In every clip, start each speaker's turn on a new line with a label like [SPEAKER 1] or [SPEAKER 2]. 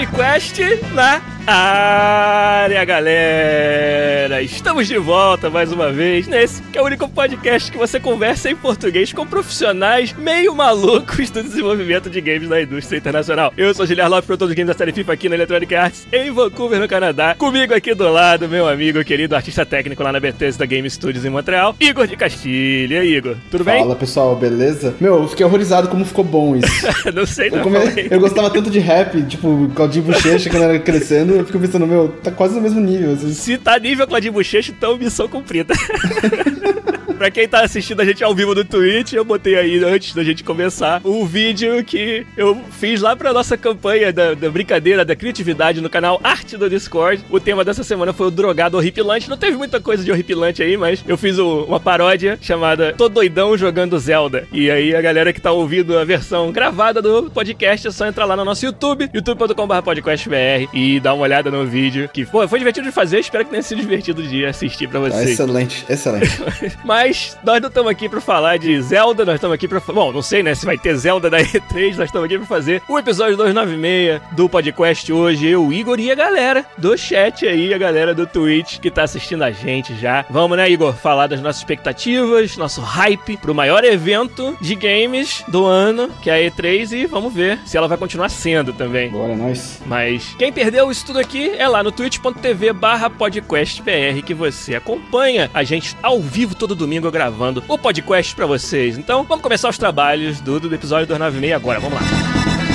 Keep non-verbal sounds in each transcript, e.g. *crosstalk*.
[SPEAKER 1] Podcast na área, galera! Estamos de volta mais uma vez nesse que é o único podcast que você conversa em português com profissionais meio malucos do desenvolvimento de games na indústria internacional. Eu sou Giliar Lopes, produtor dos games da série FIFA aqui na Electronic Arts, em Vancouver, no Canadá. Comigo aqui do lado, meu amigo querido artista técnico lá na Bethesda Game Studios em Montreal, Igor de Castilho. E aí, Igor, tudo bem?
[SPEAKER 2] Fala pessoal, beleza? Meu, eu fiquei horrorizado como ficou bom isso. *laughs*
[SPEAKER 1] não sei, não.
[SPEAKER 2] Eu, come... eu, gostava tanto de rap, tipo, Claudinho Bochecha quando era crescendo, eu fico pensando, meu, tá quase no mesmo nível. Assim.
[SPEAKER 1] Se tá nível Claudinho Bochecha, então missão cumprida. *laughs* pra quem tá assistindo a gente ao vivo no Twitch, eu botei aí, antes da gente começar, o um vídeo que eu fiz lá pra nossa campanha da, da, brincadeira, da criatividade no canal Arte do Discord. O tema dessa semana foi o drogado horripilante. Não teve muita coisa de horripilante aí, mas eu fiz o, uma paródia chamada Tô Doidão Jogando Zelda. E aí a galera que tá ouvindo a versão gravada do podcast é só entrar lá no nosso YouTube, youtube.com.br podcastbr e dar uma olhada no vídeo. Que pô, foi divertido de fazer, espero que tenha sido divertido de assistir pra vocês.
[SPEAKER 2] Ah, excelente, excelente. *laughs*
[SPEAKER 1] mas nós não estamos aqui pra falar de Zelda, nós estamos aqui pra. Bom, não sei, né, se vai ter Zelda da *laughs* E3, nós estamos aqui pra fazer o episódio 296 do podcast hoje. Eu, Igor e a galera do chat aí, a galera do Twitch que tá assistindo a gente já. Vamos, né, Igor, falar das nossas expectativas, nosso hype pro maior evento de games do ano, que é a E3, e vamos ver se ela vai continuar sendo também.
[SPEAKER 2] Bora, nós.
[SPEAKER 1] Mas quem perdeu isso tudo aqui é lá no twitch.tv barra podcastbr que você acompanha a gente ao vivo todo domingo gravando o podcast para vocês. Então, vamos começar os trabalhos do, do episódio 296 agora. Vamos lá.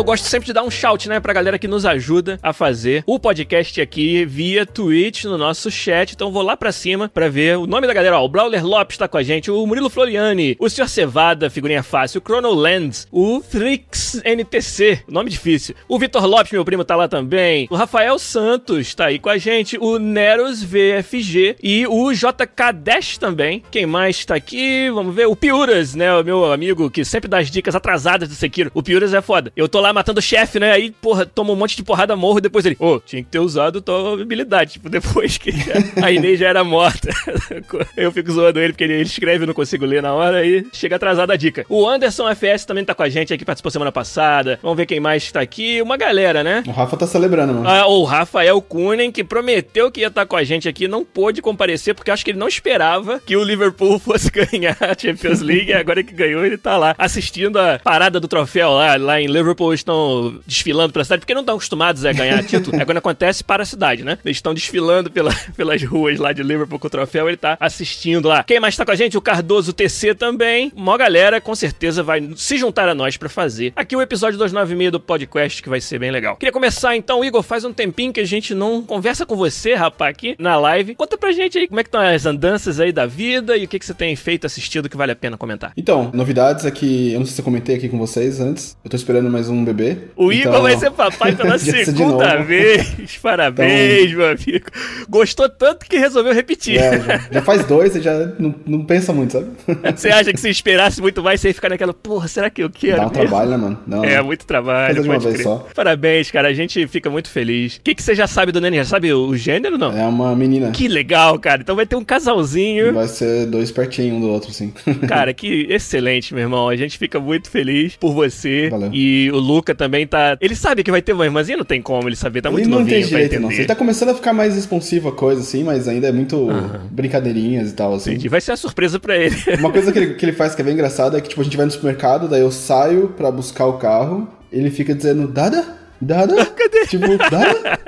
[SPEAKER 1] Eu gosto sempre de dar um shout, né, pra galera que nos ajuda a fazer o podcast aqui via Twitch no nosso chat. Então vou lá pra cima pra ver o nome da galera. Ó, o Brawler Lopes tá com a gente, o Murilo Floriani, o Sr. Cevada, figurinha fácil, o Chronolands, o Frix NTC, nome difícil. O Vitor Lopes, meu primo, tá lá também. O Rafael Santos tá aí com a gente, o Neros VFG e o JK Dash também. Quem mais tá aqui? Vamos ver. O Piuras, né, o meu amigo que sempre dá as dicas atrasadas do Sekiro. O Piuras é foda. Eu tô lá matando o chefe, né? Aí, porra, toma um monte de porrada, morro, e depois ele, ô, oh, tinha que ter usado tua habilidade. Tipo, depois que *laughs* a Inês já era morta. *laughs* eu fico zoando ele, porque ele, ele escreve, não consigo ler na hora, e chega atrasado a dica. O Anderson FS também tá com a gente aqui, participou semana passada. Vamos ver quem mais tá aqui. Uma galera, né?
[SPEAKER 2] O Rafa tá celebrando, mano.
[SPEAKER 1] Ah, o Rafael Kunen, que prometeu que ia estar tá com a gente aqui, não pôde comparecer, porque acho que ele não esperava que o Liverpool *laughs* fosse ganhar a Champions League. agora que ganhou, ele tá lá assistindo a parada do troféu lá, lá em Liverpool estão desfilando pela cidade, porque não estão acostumados a ganhar título. é quando acontece para a cidade, né? Eles estão desfilando pela, *laughs* pelas ruas lá de Liverpool com o troféu, ele tá assistindo lá. Quem mais tá com a gente? O Cardoso TC também. Uma galera com certeza vai se juntar a nós para fazer aqui o episódio 296 do podcast, que vai ser bem legal. Queria começar então, Igor, faz um tempinho que a gente não conversa com você, rapaz, aqui na live. Conta pra gente aí como é que estão as andanças aí da vida e o que, que você tem feito, assistido que vale a pena comentar.
[SPEAKER 2] Então, novidades aqui, eu não sei se eu comentei aqui com vocês antes. Eu tô esperando mais um bebê.
[SPEAKER 1] O então, Igor vai ser papai pela *laughs* segunda vez. Parabéns, então, meu amigo. Gostou tanto que resolveu repetir.
[SPEAKER 2] É, já, já, faz dois, você já não, não pensa muito, sabe? *laughs*
[SPEAKER 1] Você acha que se esperasse muito mais, você ia ficar naquela, porra, será que eu quero?
[SPEAKER 2] Dá um mesmo? trabalho, né, mano?
[SPEAKER 1] Não, é, muito trabalho.
[SPEAKER 2] De uma vez crer. só.
[SPEAKER 1] Parabéns, cara. A gente fica muito feliz. O que, que você já sabe do neném? Já sabe o gênero não?
[SPEAKER 2] É uma menina.
[SPEAKER 1] Que legal, cara. Então vai ter um casalzinho.
[SPEAKER 2] Vai ser dois pertinho um do outro, sim.
[SPEAKER 1] Cara, *laughs* que excelente, meu irmão. A gente fica muito feliz por você. Valeu. E o Luca também tá. Ele sabe que vai ter uma irmãzinha, não tem como ele saber, tá muito ele não novinho tem jeito, não.
[SPEAKER 2] Ele tá começando a ficar mais responsivo a coisa, assim, mas ainda é muito uhum. brincadeirinhas e tal, assim. Entendi.
[SPEAKER 1] Vai ser a surpresa pra ele. *laughs*
[SPEAKER 2] Uma coisa que ele, que ele faz que é bem engraçada é que, tipo, a gente vai no supermercado, daí eu saio pra buscar o carro, ele fica dizendo, Dada? Dada? *laughs* Cadê? Tipo, dada?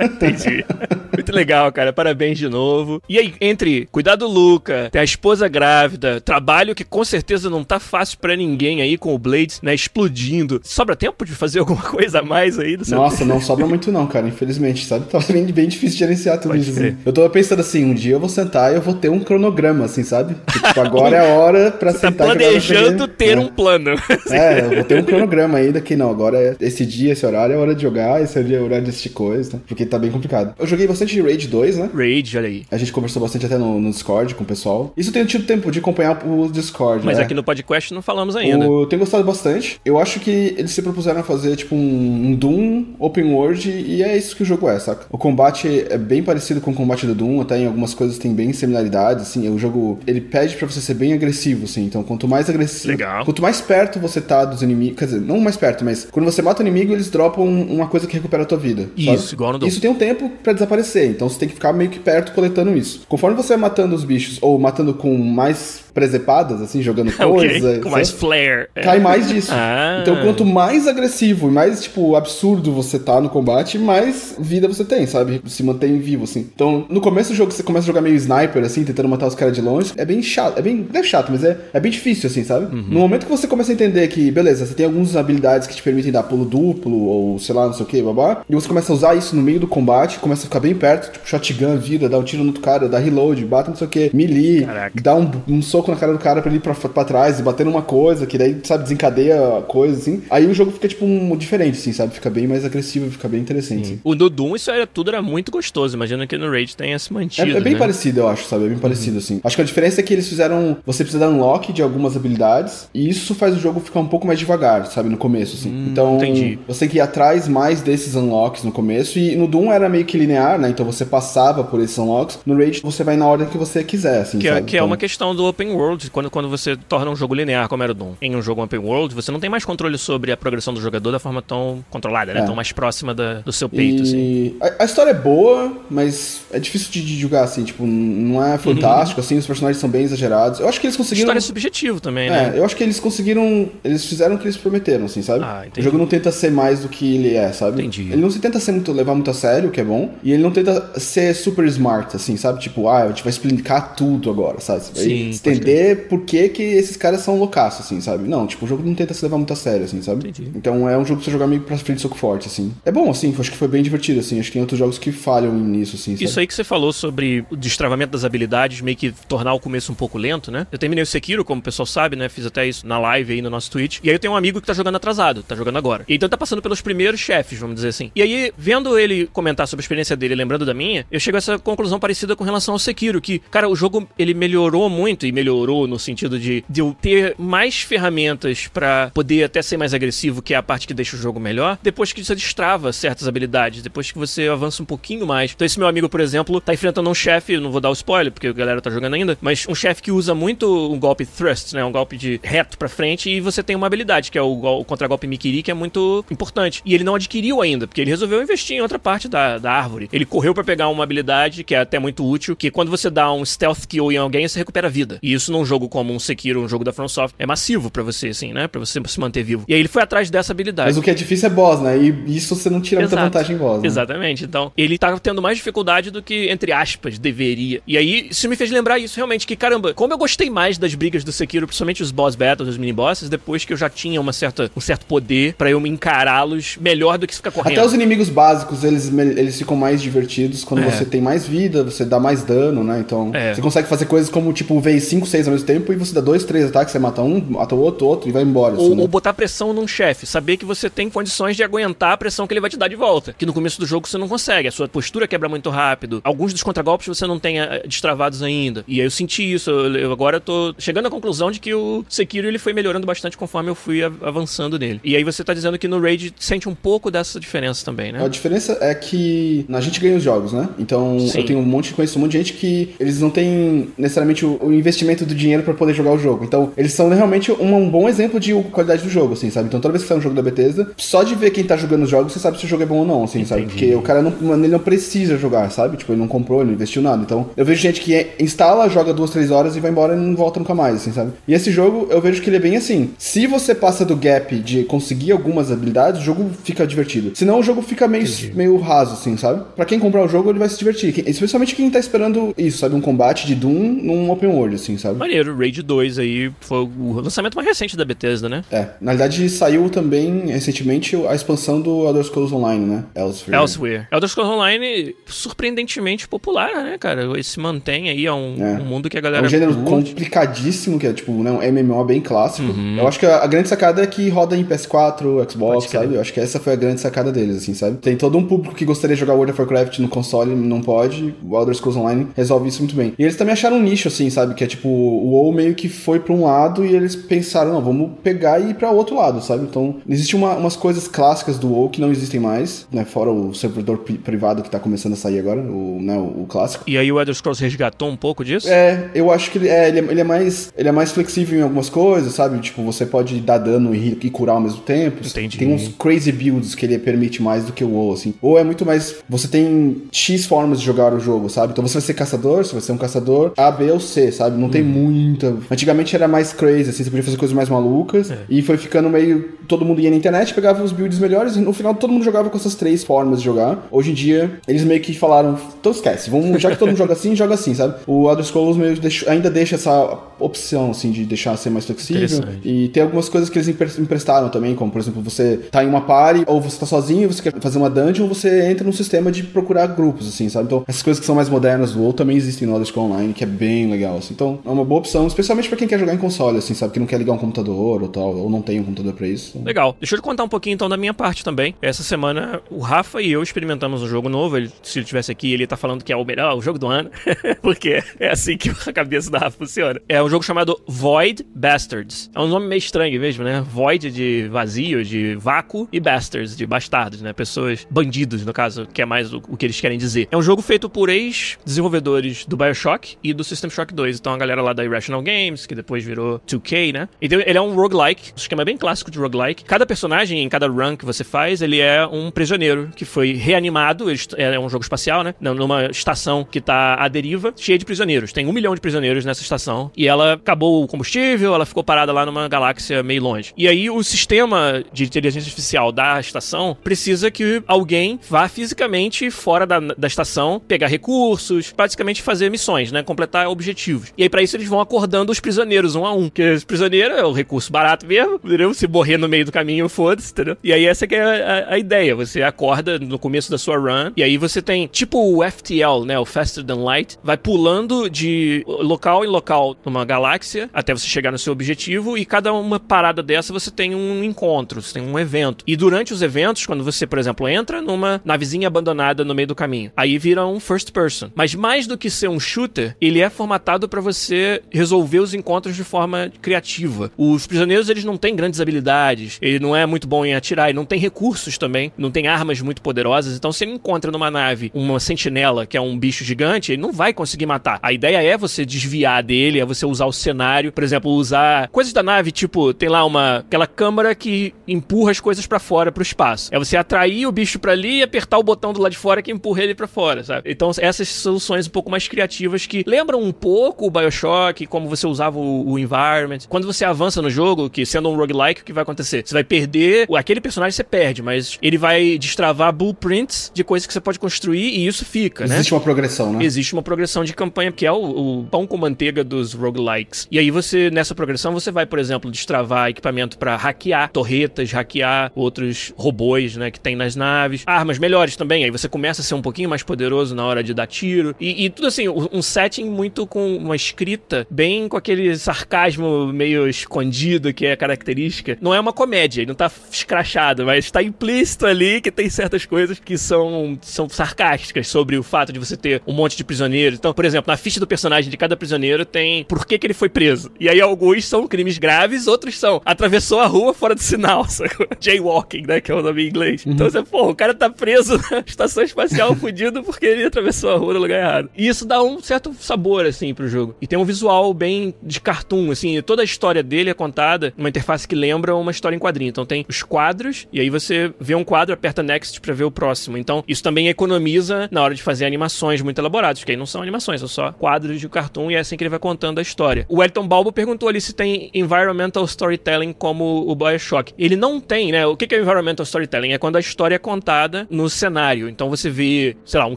[SPEAKER 1] Entendi. Muito legal, cara. Parabéns de novo. E aí, entre cuidar do Luca, ter a esposa grávida, trabalho que com certeza não tá fácil para ninguém aí com o Blades, né, explodindo. Sobra tempo de fazer alguma coisa a mais aí do
[SPEAKER 2] seu Nossa, não sobra muito não, cara, infelizmente, sabe? Tá bem, bem difícil gerenciar tudo Pode isso. Assim. Eu tô pensando assim, um dia eu vou sentar e eu vou ter um cronograma, assim, sabe? Tipo, agora é a hora pra Você
[SPEAKER 1] tá sentar. Tá planejando ter é. um plano.
[SPEAKER 2] É, eu vou ter um cronograma ainda que não, agora é esse dia, esse horário é hora de jogar, esse é o horário de assistir coisa, né? Porque tá bem complicado. Eu joguei bastante Raid 2, né?
[SPEAKER 1] Raid, olha aí.
[SPEAKER 2] A gente conversou bastante até no, no Discord com o pessoal. Isso eu tenho tido tempo de acompanhar o Discord,
[SPEAKER 1] Mas
[SPEAKER 2] né?
[SPEAKER 1] aqui no podcast não falamos ainda.
[SPEAKER 2] O... Eu tenho gostado bastante. Eu acho que eles se propuseram a fazer, tipo, um, um Doom open world e é isso que o jogo é, saca? O combate é bem parecido com o combate do Doom, até em algumas coisas tem bem similaridades, assim. O jogo, ele pede para você ser bem agressivo, assim. Então, quanto mais agressivo...
[SPEAKER 1] Legal.
[SPEAKER 2] Quanto mais perto você tá dos inimigos... Quer dizer, não mais perto, mas quando você mata o inimigo, eles dropam uma coisa que recupera a tua vida.
[SPEAKER 1] Isso,
[SPEAKER 2] sabe?
[SPEAKER 1] igual no Doom.
[SPEAKER 2] Isso tem um tempo para desaparecer, então você tem que ficar meio que perto coletando isso. Conforme você vai matando os bichos, ou matando com mais presepadas, assim, jogando *laughs* coisa.
[SPEAKER 1] Okay. Com mais flare.
[SPEAKER 2] Cai mais disso. Ah. Então, quanto mais agressivo e mais, tipo, absurdo você tá no combate, mais vida você tem, sabe? Se mantém vivo, assim. Então, no começo do jogo, você começa a jogar meio sniper, assim, tentando matar os caras de longe. É bem chato. É bem. Não é chato, mas é, é bem difícil, assim, sabe? Uhum. No momento que você começa a entender que, beleza, você tem algumas habilidades que te permitem dar pulo duplo, ou sei lá, não sei o que, babá. E você começa a usar isso no meio do combate, começa a ficar bem perto, tipo, shotgun, vira, dá um tiro no outro cara, dá reload, bate não sei o que, melee, Caraca. dá um, um soco na cara do cara pra ele ir pra, pra trás e bater numa coisa, que daí, sabe, desencadeia a coisa, assim. Aí o jogo fica, tipo, um, diferente, assim, sabe? Fica bem mais agressivo, fica bem interessante. Assim.
[SPEAKER 1] O no Doom, isso era, tudo era muito gostoso. Imagina que no Rage tenha se mantido.
[SPEAKER 2] É, é bem
[SPEAKER 1] né?
[SPEAKER 2] parecido, eu acho, sabe? É bem parecido, uhum. assim. Acho que a diferença é que eles fizeram. Você precisa dar unlock de algumas habilidades, e isso faz o jogo ficar um pouco mais devagar, sabe? No começo, assim. Hum, então, entendi. você tem que ir atrás mais desses unlocks no começo. E no Doom era meio que linear, né? Então você passava por esses unlocks. No Rage você vai na ordem que você quiser, assim.
[SPEAKER 1] Que,
[SPEAKER 2] é,
[SPEAKER 1] que
[SPEAKER 2] então...
[SPEAKER 1] é uma questão do open world. Quando, quando você torna um jogo linear, como era o Doom, em um jogo open world, você não tem mais controle sobre a progressão do jogador da forma tão controlada, né? É. Tão mais próxima da, do seu peito,
[SPEAKER 2] e...
[SPEAKER 1] assim.
[SPEAKER 2] A, a, história é boa, mas é difícil de, de julgar, assim. Tipo, não é fantástico, uhum. assim. Os personagens são bem exagerados. Eu acho que eles conseguiram...
[SPEAKER 1] História é subjetivo também,
[SPEAKER 2] é,
[SPEAKER 1] né?
[SPEAKER 2] eu acho que eles conseguiram... Eles fizeram o que eles prometeram, assim, sabe? Ah, o jogo não tenta ser mais do que ele é, sabe?
[SPEAKER 1] Entendi.
[SPEAKER 2] Ele não se tenta ser muito, levar muito a sério, o que é bom. E ele não tenta ser super smart, assim, sabe? Tipo, ah, a gente vai explicar tudo agora, sabe? Sim, entender por que que esses caras são loucaços, assim, sabe? Não, tipo, o jogo não tenta se levar muito a sério, assim, sabe? Entendi. Então é um jogo pra você jogar meio pra frente soco forte, assim. É bom, assim, acho que foi bem divertido, assim. Acho que tem outros jogos que falham nisso, assim, sabe?
[SPEAKER 1] Isso aí que você falou sobre o destravamento das habilidades, meio que tornar o começo um pouco lento, né? Eu terminei o Sekiro, como o pessoal sabe, né? Fiz até isso na live aí no nosso Twitch. E aí eu tenho um amigo que tá jogando atrasado, tá jogando agora. E então tá passando pelos primeiros chefes, vamos dizer assim. E aí, vendo ele comentar sobre a experiência dele, lembrando da minha, eu chego a essa conclusão parecida com relação ao Sekiro, que, cara, o jogo ele melhorou muito, e melhorou no sentido de, de eu ter mais ferramentas para poder até ser mais agressivo, que é a parte que deixa o jogo melhor, depois que você destrava certas habilidades, depois que você avança um pouquinho mais. Então, esse meu amigo, por exemplo, tá enfrentando um chefe, não vou dar o spoiler, porque a galera tá jogando ainda, mas um chefe que usa muito um golpe thrust, né? Um golpe de reto para frente, e você tem uma habilidade, que é o, o contra-golpe Mikiri, que é muito importante. E ele não adquiriu ainda, porque ele resolveu investir em outra parte da, da árvore. Ele correu para pegar uma habilidade que é até muito útil, que quando você dá um stealth kill em alguém, você recupera vida. E isso num jogo como um Sekiro, um jogo da FromSoft, é massivo para você, assim, né? Pra você se manter vivo. E aí ele foi atrás dessa habilidade.
[SPEAKER 2] Mas o que é difícil é boss, né? E isso você não tira Exato. muita vantagem em boss, né?
[SPEAKER 1] Exatamente. Então, ele tá tendo mais dificuldade do que, entre aspas, deveria. E aí, isso me fez lembrar isso, realmente, que caramba, como eu gostei mais das brigas do Sekiro, principalmente os boss battles, os mini bosses, depois que eu já tinha uma certa, um certo poder para eu me encará-los melhor do que ficar correndo.
[SPEAKER 2] Até os inimigos básicos, eles, eles ficam mais divertidos quando é. você tem mais vida, você dá mais dano, né? Então, é. você consegue fazer coisas como, tipo, ver 5, 6 ao mesmo tempo e você dá dois, três ataques, você mata um, mata o outro, outro e vai embora.
[SPEAKER 1] Ou,
[SPEAKER 2] assim, né?
[SPEAKER 1] ou botar pressão num chefe, saber que você tem condições de aguentar a pressão que ele vai te dar de volta. Que no começo do jogo você não consegue, a sua postura quebra muito rápido. Alguns dos contragolpes você não tem eh, destravados ainda. E aí eu senti isso. Eu, eu agora tô chegando à conclusão de que o Sekiro ele foi melhorando bastante conforme eu fui avançando nele. E aí você tá dizendo que no Raid sente um pouco dessa diferença também, né?
[SPEAKER 2] A diferença é que a gente ganha os jogos, né? Então Sim. eu tenho um monte, conheço um monte de gente que eles não têm necessariamente o, o investimento investimento do dinheiro para poder jogar o jogo. Então, eles são realmente um, um, bom exemplo de qualidade do jogo, assim, sabe? Então, toda vez que sai um jogo da Bethesda, só de ver quem tá jogando os jogos, você sabe se o jogo é bom ou não, assim, Entendi. sabe? Porque o cara não, ele não precisa jogar, sabe? Tipo, ele não comprou, ele não investiu nada. Então, eu vejo gente que é, instala, joga duas, três horas e vai embora e não volta nunca mais, assim, sabe? E esse jogo, eu vejo que ele é bem assim. Se você passa do gap de conseguir algumas habilidades, o jogo fica divertido. Senão, o jogo fica meio, meio raso, assim, sabe? Pra quem comprar o jogo, ele vai se divertir. Especialmente quem tá esperando isso, sabe? Um combate de Doom num open world, assim, sabe?
[SPEAKER 1] Maneiro, Raid 2 aí foi o lançamento mais recente da Bethesda, né?
[SPEAKER 2] É. Na verdade, saiu também recentemente a expansão do Elder Scrolls Online, né?
[SPEAKER 1] Elsewhere. Elsewhere. Elder Scrolls Online, surpreendentemente popular, né, cara? Ele se mantém aí, é um, é. um mundo que a galera.
[SPEAKER 2] É um gênero curte. complicadíssimo, que é tipo, né, um MMO bem clássico. Uhum. Eu acho que a, a, grande sacada é que roda em PS4, Xbox, sabe? Eu acho que essa foi a grande sacada deles, assim, sabe? Tem todo um público que gostaria de jogar World of Warcraft no console, não pode. O Elder Scrolls Online resolve isso muito bem. E eles também acharam um nicho, assim, sabe? Que é tipo, o WoW meio que foi pra um lado e eles pensaram, não, vamos pegar e ir pra outro lado, sabe? Então, existem uma, umas coisas clássicas do WoW que não existem mais, né? Fora o servidor privado que tá começando a sair agora, o, né, o, o clássico.
[SPEAKER 1] E aí o Elder Scrolls resgatou um pouco disso?
[SPEAKER 2] É, eu acho que ele é, ele é, ele é, mais, ele é mais flexível em algumas coisas, sabe? Tipo, você pode dar dano e, e curar ao mesmo tempo.
[SPEAKER 1] Entendi.
[SPEAKER 2] Tem uns crazy builds que ele permite mais do que o WoW, assim. Ou é muito mais... Você tem X formas de jogar o jogo, sabe? Então você vai ser caçador, você vai ser um caçador A, B ou C, sabe? Não tem muita... Antigamente era mais crazy, assim, você podia fazer coisas mais malucas. É. E foi ficando meio... Todo mundo ia na internet, pegava os builds melhores e no final todo mundo jogava com essas três formas de jogar. Hoje em dia, eles meio que falaram, então esquece, vamos, já que todo mundo *laughs* joga assim, joga assim, sabe? O Elder Scrolls meio deixa, ainda deixa essa opção, assim, de deixar ser mais flexível. E tem algumas coisas que eles emprestaram também, como, por exemplo, você tá em uma party, ou você tá sozinho, você quer fazer uma dungeon, você entra num sistema de procurar grupos, assim, sabe? Então, essas coisas que são mais modernas do WoW também existem no Elder Scrolls Online, que é bem legal, assim. Então, é uma boa opção, especialmente para quem quer jogar em console, assim, sabe? Que não quer ligar um computador ou tal, ou não tem um computador para isso.
[SPEAKER 1] Legal. Deixa eu te contar um pouquinho, então, da minha parte também. Essa semana, o Rafa e eu experimentamos um jogo novo. Ele, se ele tivesse aqui, ele tá falando que é o melhor, o jogo do ano. *laughs* Porque é assim que a cabeça da Rafa funciona. É um jogo chamado Void Bastards. É um nome meio estranho mesmo, né? Void de vazio, de vácuo, e Bastards, de bastardos, né? Pessoas, bandidos, no caso, que é mais o, o que eles querem dizer. É um jogo feito por ex-desenvolvedores do Bioshock e do System Shock 2. Então a galera lá da Irrational Games, que depois virou 2K, né? Então ele é um roguelike, um esquema bem clássico de roguelike. Cada personagem, em cada run que você faz, ele é um prisioneiro que foi reanimado. É um jogo espacial, né? Numa estação que tá à deriva, cheia de prisioneiros. Tem um milhão de prisioneiros nessa estação. E ela acabou o combustível, ela ficou parada lá numa galáxia meio longe. E aí o sistema de inteligência artificial da estação precisa que alguém vá fisicamente fora da, da estação, pegar recursos, praticamente fazer missões, né? Completar objetivos. E aí para isso eles vão acordando os prisioneiros um a um. Porque os prisioneiros é o recurso barato mesmo, entendeu? Se morrer no meio do caminho, foda-se, entendeu? E aí essa que é a, a, a ideia. Você acorda no começo da sua run, e aí você tem tipo o FTL, né? O Faster Than Light, vai pulando de local em local numa galáxia até você chegar no seu objetivo, e cada uma parada dessa você tem um encontro, você tem um evento. E durante os eventos, quando você, por exemplo, entra numa navezinha abandonada no meio do caminho, aí vira um first person. Mas mais do que ser um shooter, ele é formatado para você resolver os encontros de forma criativa. Os prisioneiros, eles não têm grandes habilidades, ele não é muito bom em atirar, ele não tem recursos também, não tem armas muito poderosas, então se ele encontra numa nave uma sentinela, que é um bicho gigante, ele não vai conseguir matar. A ideia é você desviar dele, é você usar o cenário, por exemplo, usar coisas da nave, tipo, tem lá uma aquela câmara que empurra as coisas para fora pro espaço. É você atrair o bicho para ali e apertar o botão do lado de fora que empurra ele para fora, sabe? Então, essas soluções um pouco mais criativas que lembram um pouco o BioShock, como você usava o, o environment. Quando você avança no jogo, que sendo um roguelike, o que vai acontecer? Você vai perder, aquele personagem você perde, mas ele vai destravar blueprints de coisas que você pode construir e isso fica,
[SPEAKER 2] Existe
[SPEAKER 1] né?
[SPEAKER 2] Existe uma progressão, né?
[SPEAKER 1] Existe uma progressão de campanha, que é o, o pão com manteiga dos roguelikes. E aí você, nessa progressão, você vai, por exemplo, destravar equipamento para hackear torretas, hackear outros robôs, né, que tem nas naves. Armas melhores também, aí você começa a ser um pouquinho mais poderoso na hora de dar tiro. E, e tudo assim, um setting muito com uma escrita bem com aquele sarcasmo meio escondido que é característica. Não é uma comédia, ele não tá escrachado, mas tá implícito ali que tem certas coisas que são, são sarcásticas sobre o fato de você ter um monte de prisioneiros. Então, por exemplo, na ficha do personagem de cada prisioneiro tem por que, que ele foi preso. E aí alguns são crimes graves, outros são atravessou a rua fora do sinal, *laughs* sacou? Jaywalking, né, que é o nome em inglês. Uhum. Então você, pô, o cara tá preso na estação espacial *laughs* fudido porque ele atravessou a rua no lugar errado. E isso dá um certo sabor, assim, pro jogo. E tem um um visual bem de cartoon, assim, toda a história dele é contada numa interface que lembra uma história em quadrinho. Então tem os quadros, e aí você vê um quadro, aperta next para ver o próximo. Então isso também economiza na hora de fazer animações muito elaboradas, porque aí não são animações, são só quadros de cartoon e é assim que ele vai contando a história. O Elton Balbo perguntou ali se tem environmental storytelling como o Bioshock. Ele não tem, né? O que é environmental storytelling? É quando a história é contada no cenário. Então você vê, sei lá, um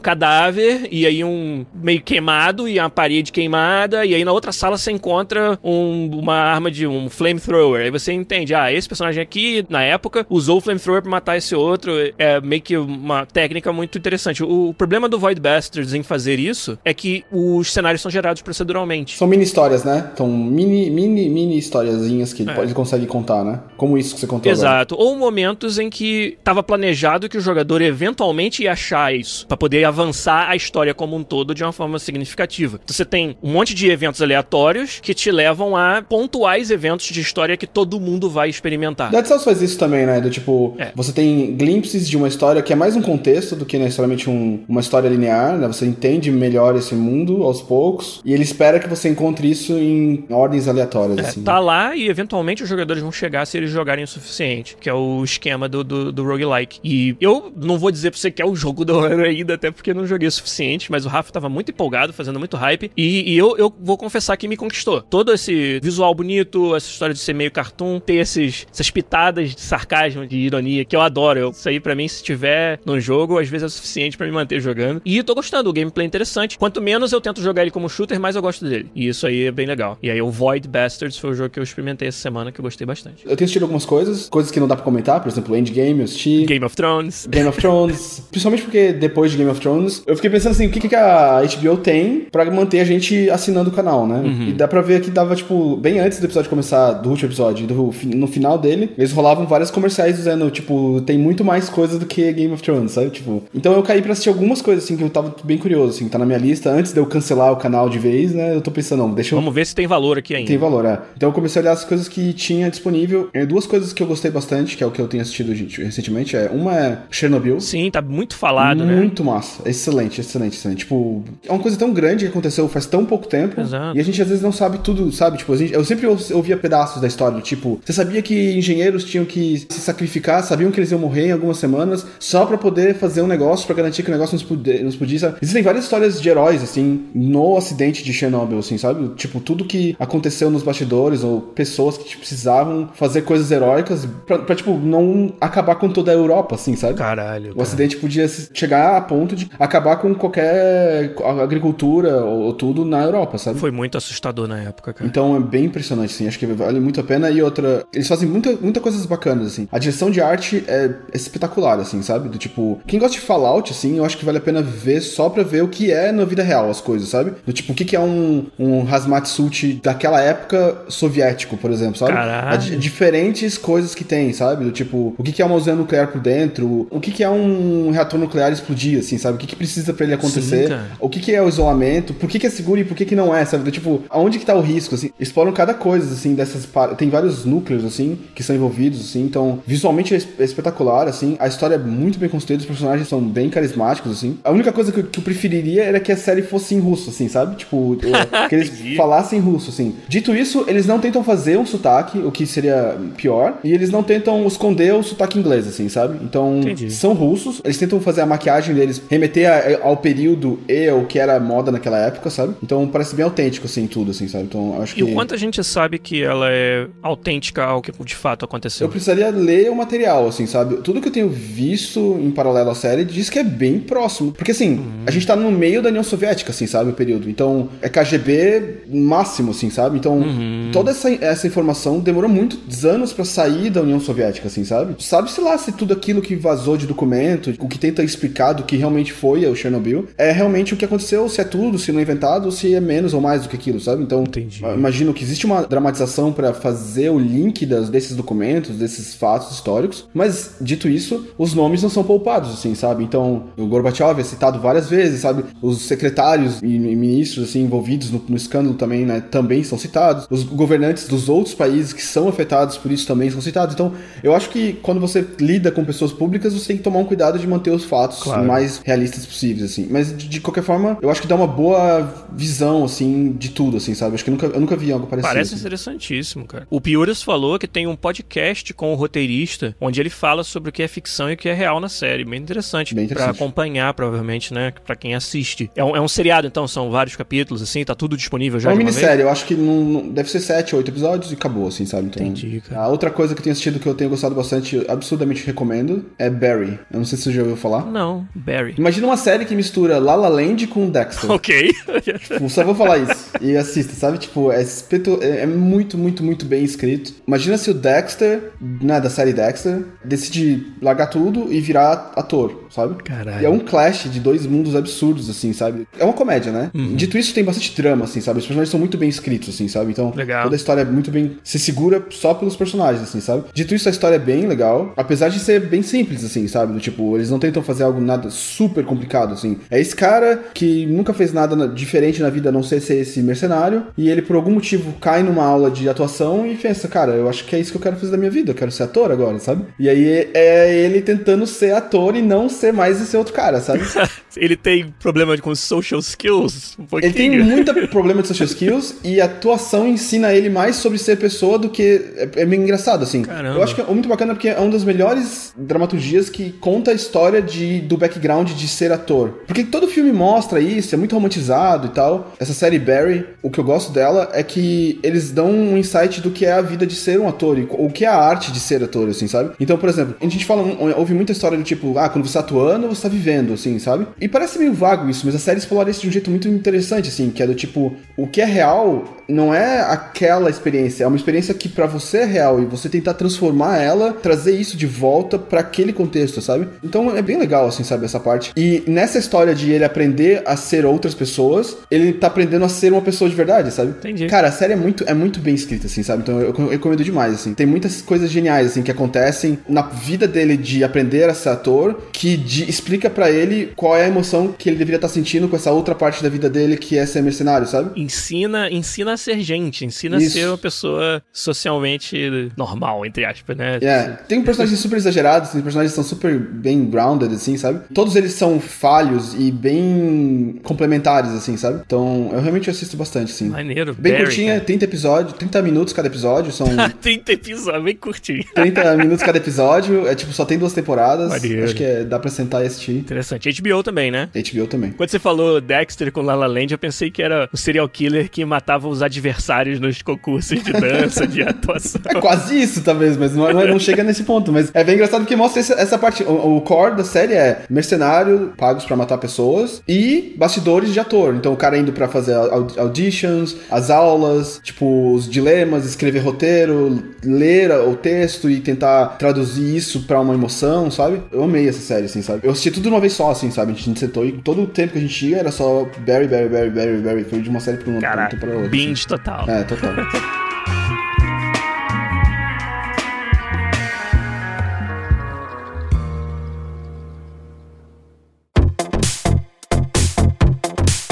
[SPEAKER 1] cadáver e aí um meio queimado e a parede queimada, e aí na outra sala você encontra um, uma arma de um flamethrower. Aí você entende, ah, esse personagem aqui, na época, usou o flamethrower pra matar esse outro. É meio que uma técnica muito interessante. O, o problema do Void Bastards em fazer isso é que os cenários são gerados proceduralmente.
[SPEAKER 2] São mini histórias, né? São mini, mini, mini historiazinhas que é. ele consegue contar, né? Como isso que você contou
[SPEAKER 1] Exato. Agora. Ou momentos em que estava planejado que o jogador eventualmente ia achar isso, para poder avançar a história como um todo de uma forma significativa. Então você tem um monte de eventos aleatórios que te levam a pontuais eventos de história que todo mundo vai experimentar.
[SPEAKER 2] Dead Cells faz isso também, né? Do tipo, é. você tem glimpses de uma história que é mais um contexto do que necessariamente um, uma história linear, né? Você entende melhor esse mundo aos poucos e ele espera que você encontre isso em ordens aleatórias. É, assim.
[SPEAKER 1] Tá lá e eventualmente os jogadores vão chegar se eles jogarem o suficiente, que é o esquema do, do, do roguelike. E eu não vou dizer pra você que é o jogo do ano ainda, até porque não joguei o suficiente, mas o Rafa tava muito empolgado, fazendo muito hype. E, e eu, eu vou confessar que me conquistou. Todo esse visual bonito, essa história de ser meio cartoon, ter esses, essas pitadas de sarcasmo, de ironia, que eu adoro. Eu, isso aí, pra mim, se tiver no jogo, às vezes é o suficiente para me manter jogando. E tô gostando, o gameplay é interessante. Quanto menos eu tento jogar ele como shooter, mais eu gosto dele. E isso aí é bem legal. E aí o Void Bastards foi o jogo que eu experimentei essa semana que eu gostei bastante.
[SPEAKER 2] Eu tenho assistido algumas coisas, coisas que não dá pra comentar, por exemplo, Endgame, eu assisti.
[SPEAKER 1] Game of Thrones.
[SPEAKER 2] Game of Thrones. *laughs* Principalmente porque depois de Game of Thrones, eu fiquei pensando assim, o que, que a HBO tem para manter a gente assinando o canal, né? Uhum. E dá pra ver que dava, tipo, bem antes do episódio começar, do último episódio, do, no final dele, eles rolavam vários comerciais dizendo, tipo, tem muito mais coisa do que Game of Thrones, sabe? Tipo, então eu caí pra assistir algumas coisas, assim, que eu tava bem curioso, assim, tá na minha lista. Antes de eu cancelar o canal de vez, né? Eu tô pensando, não, deixa eu.
[SPEAKER 1] Vamos ver se tem valor aqui ainda.
[SPEAKER 2] Tem valor, é. Então eu comecei a olhar as coisas que tinha disponível. E duas coisas que eu gostei bastante, que é o que eu tenho assistido gente, recentemente, é uma é Chernobyl.
[SPEAKER 1] Sim, tá muito falado,
[SPEAKER 2] muito né? Muito massa. Excelente, excelente, excelente. Tipo, é uma coisa tão grande que aconteceu faz tão pouco tempo. Exato. E a gente às vezes não sabe tudo, sabe? Tipo, gente, eu sempre ouvia pedaços da história, tipo, você sabia que engenheiros tinham que se sacrificar, sabiam que eles iam morrer em algumas semanas, só para poder fazer um negócio, para garantir que o negócio não podia. Existem várias histórias de heróis, assim, no acidente de Chernobyl, assim, sabe? Tipo, tudo que aconteceu nos bastidores, ou pessoas que tipo, precisavam fazer coisas heróicas pra, pra, tipo, não acabar com toda a Europa, assim, sabe?
[SPEAKER 1] Caralho. O
[SPEAKER 2] acidente podia chegar a ponto de acabar com qualquer agricultura ou, tudo na Europa, sabe?
[SPEAKER 1] Foi muito assustador na época, cara.
[SPEAKER 2] Então é bem impressionante, assim. Acho que vale muito a pena. E outra, eles fazem muita, muita coisas bacanas, assim. A direção de arte é espetacular, assim, sabe? Do tipo, quem gosta de Fallout, assim, eu acho que vale a pena ver só pra ver o que é na vida real as coisas, sabe? Do tipo, o que, que é um, um hazmat suit daquela época soviético, por exemplo, sabe?
[SPEAKER 1] Caralho.
[SPEAKER 2] diferentes coisas que tem, sabe? Do tipo, o que, que é uma usina nuclear por dentro, o que, que é um reator nuclear explodir, assim, sabe? O que, que precisa para ele acontecer, Sim, o que, que é o isolamento, por que, que é seguro e por que, que não é, sabe? Do tipo, aonde que tá o risco, assim? Exploram cada coisa, assim, dessas. Tem vários núcleos, assim, que são envolvidos, assim, então visualmente é, é espetacular, assim, a história é muito bem construída, os personagens são bem carismáticos, assim. A única coisa que eu, que eu preferiria era que a série fosse em russo, assim, sabe? Tipo, *laughs* que eles falassem russo, assim. Dito isso, eles não tentam fazer um sotaque, o que seria pior, e eles não tentam esconder o sotaque inglês, assim, sabe? Então, Entendi. são russos, eles tentam fazer a maquiagem deles remeter a, ao período e ao que era moda naquela época, sabe? Então, parece bem autêntico, assim, tudo, assim, sabe? Então, acho que...
[SPEAKER 1] E o quanto a gente sabe que ela é autêntica ao que de fato aconteceu?
[SPEAKER 2] Eu precisaria ler o material, assim, sabe? Tudo que eu tenho visto em paralelo à série diz que é bem próximo. Porque, assim, uhum. a gente tá no meio da União Soviética, assim, sabe? O período. Então, é KGB máximo, assim, sabe? Então, uhum. toda essa, essa informação demorou muitos anos para sair da União Soviética, assim, sabe? Sabe-se lá se tudo aquilo que vazou de documento, o que tenta explicar do que realmente foi o Chernobyl, é realmente o que aconteceu, se é tudo, se não é inventado, se é menos ou mais do que aquilo, sabe? Então, Entendi. imagino que existe uma dramatização para fazer o link das, desses documentos, desses fatos históricos, mas, dito isso, os nomes não são poupados, assim, sabe? Então, o Gorbachev é citado várias vezes, sabe? Os secretários e ministros, assim, envolvidos no, no escândalo também, né, também são citados. Os governantes dos outros países que são afetados por isso também são citados. Então, eu acho que quando você lida com pessoas públicas, você tem que tomar um cuidado de manter os fatos claro. mais realistas possíveis, assim. Mas, de, de, qualquer forma, eu acho que dá uma boa visão, assim, assim, de tudo, assim, sabe? Acho que eu nunca, eu nunca vi algo parecido.
[SPEAKER 1] Parece
[SPEAKER 2] assim.
[SPEAKER 1] interessantíssimo, cara. O Piuras falou que tem um podcast com o roteirista, onde ele fala sobre o que é ficção e o que é real na série. Bem interessante.
[SPEAKER 2] Bem interessante.
[SPEAKER 1] Pra acompanhar, provavelmente, né? Pra quem assiste. É um, é um seriado, então, são vários capítulos, assim, tá tudo disponível já
[SPEAKER 2] É uma
[SPEAKER 1] uma
[SPEAKER 2] minissérie,
[SPEAKER 1] vez?
[SPEAKER 2] eu acho que não, não- deve ser sete, oito episódios e acabou, assim, sabe? Então,
[SPEAKER 1] Entendi, cara.
[SPEAKER 2] A outra coisa que eu tenho assistido que eu tenho gostado bastante, absurdamente recomendo, é Barry. Eu não sei se você já ouviu falar.
[SPEAKER 1] Não, Barry.
[SPEAKER 2] Imagina uma série que mistura La La Land com Dexter.
[SPEAKER 1] Ok.
[SPEAKER 2] Tipo, só vou falar isso. *laughs* E assista, sabe? Tipo, é, espeto- é é muito, muito, muito bem escrito. Imagina se o Dexter, né, da série Dexter, decide largar tudo e virar ator, sabe?
[SPEAKER 1] Caralho.
[SPEAKER 2] E é um clash de dois mundos absurdos, assim, sabe? É uma comédia, né?
[SPEAKER 1] Uhum.
[SPEAKER 2] Dito isso, tem bastante drama, assim, sabe? Os personagens são muito bem escritos, assim, sabe? Então,
[SPEAKER 1] Legal.
[SPEAKER 2] toda a história é muito bem... Se segura só pelos personagens, assim, sabe? Dito isso, a história é bem legal, apesar de ser bem simples, assim, sabe? Do tipo, eles não tentam fazer algo nada super complicado, assim. É esse cara que nunca fez nada na- diferente na vida a não ser ser esse mercenário, e ele, por algum motivo, cai numa aula de atuação e pensa, cara, eu acho que é isso que eu quero fazer da minha vida, eu quero ser ator agora, sabe? E aí é ele tentando ser ator e não ser mais esse outro cara, sabe? *laughs*
[SPEAKER 1] Ele tem problema com social skills? Um.
[SPEAKER 2] Ele tem muito problema de social skills e a atuação ensina ele mais sobre ser pessoa do que. É, é meio engraçado, assim.
[SPEAKER 1] Caramba.
[SPEAKER 2] Eu acho que é muito bacana porque é uma das melhores dramaturgias que conta a história de, do background de ser ator. Porque todo filme mostra isso, é muito romantizado e tal. Essa série Barry, o que eu gosto dela é que eles dão um insight do que é a vida de ser um ator e o que é a arte de ser ator, assim, sabe? Então, por exemplo, a gente fala, ouve muita história do tipo, ah, quando você atuando, você tá vivendo, assim, sabe? E parece meio vago isso, mas a série explora isso de um jeito muito interessante, assim, que é do tipo, o que é real não é aquela experiência, é uma experiência que pra você é real e você tentar transformar ela, trazer isso de volta pra aquele contexto, sabe? Então é bem legal, assim, sabe, essa parte. E nessa história de ele aprender a ser outras pessoas, ele tá aprendendo a ser uma pessoa de verdade, sabe?
[SPEAKER 1] Entendi.
[SPEAKER 2] Cara, a série é muito, é muito bem escrita, assim, sabe? Então eu, eu recomendo demais, assim. Tem muitas coisas geniais, assim, que acontecem na vida dele de aprender a ser ator, que de- explica pra ele qual é a emoção que ele deveria estar sentindo com essa outra parte da vida dele, que é ser mercenário, sabe?
[SPEAKER 1] Ensina, ensina a ser gente, ensina a
[SPEAKER 2] Isso.
[SPEAKER 1] ser uma pessoa socialmente normal, entre aspas, né?
[SPEAKER 2] É, tem personagens super exagerados, tem personagens que são super bem grounded, assim, sabe? Todos eles são falhos e bem complementares, assim, sabe? Então, eu realmente assisto bastante, assim.
[SPEAKER 1] Maneiro.
[SPEAKER 2] Bem
[SPEAKER 1] Barry,
[SPEAKER 2] curtinha,
[SPEAKER 1] cara.
[SPEAKER 2] 30 episódios, 30 minutos cada episódio, são *laughs*
[SPEAKER 1] 30 episódios, bem curtinho.
[SPEAKER 2] 30 minutos cada episódio, é tipo, só tem duas temporadas.
[SPEAKER 1] Maneiro.
[SPEAKER 2] Acho que é, dá pra sentar e assistir.
[SPEAKER 1] Interessante. HBO também, né?
[SPEAKER 2] HBO também.
[SPEAKER 1] Quando você falou Dexter com La La Land, eu pensei que era o serial killer que matava os adversários nos concursos de dança, de *laughs* atuação.
[SPEAKER 2] É quase isso, talvez, mas não, não- não chega nesse ponto. Mas é bem engraçado porque mostra essa, essa parte. O, o core da série é mercenário, pagos pra matar pessoas, e bastidores de ator. Então o cara indo pra fazer aud- auditions, as aulas, tipo, os dilemas, escrever roteiro, ler o texto e tentar traduzir isso pra uma emoção, sabe? Eu amei essa série, assim, sabe? Eu assisti tudo de uma vez só, assim, sabe? A gente sentou e todo o tempo que a gente ia era só Barry, Barry, Barry, Barry, Barry. Foi de uma série pra uma, pra
[SPEAKER 1] Caraca,
[SPEAKER 2] outra. assim.
[SPEAKER 1] binge total.
[SPEAKER 2] É, total. *laughs*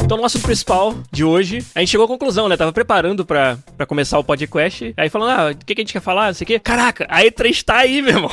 [SPEAKER 1] Então, nosso principal de hoje, a gente chegou à conclusão, né? Tava preparando pra, pra começar o podcast. Aí falando, ah, o que, que a gente quer falar? Não sei o quê. Caraca, a E3 tá aí, *laughs* meu irmão.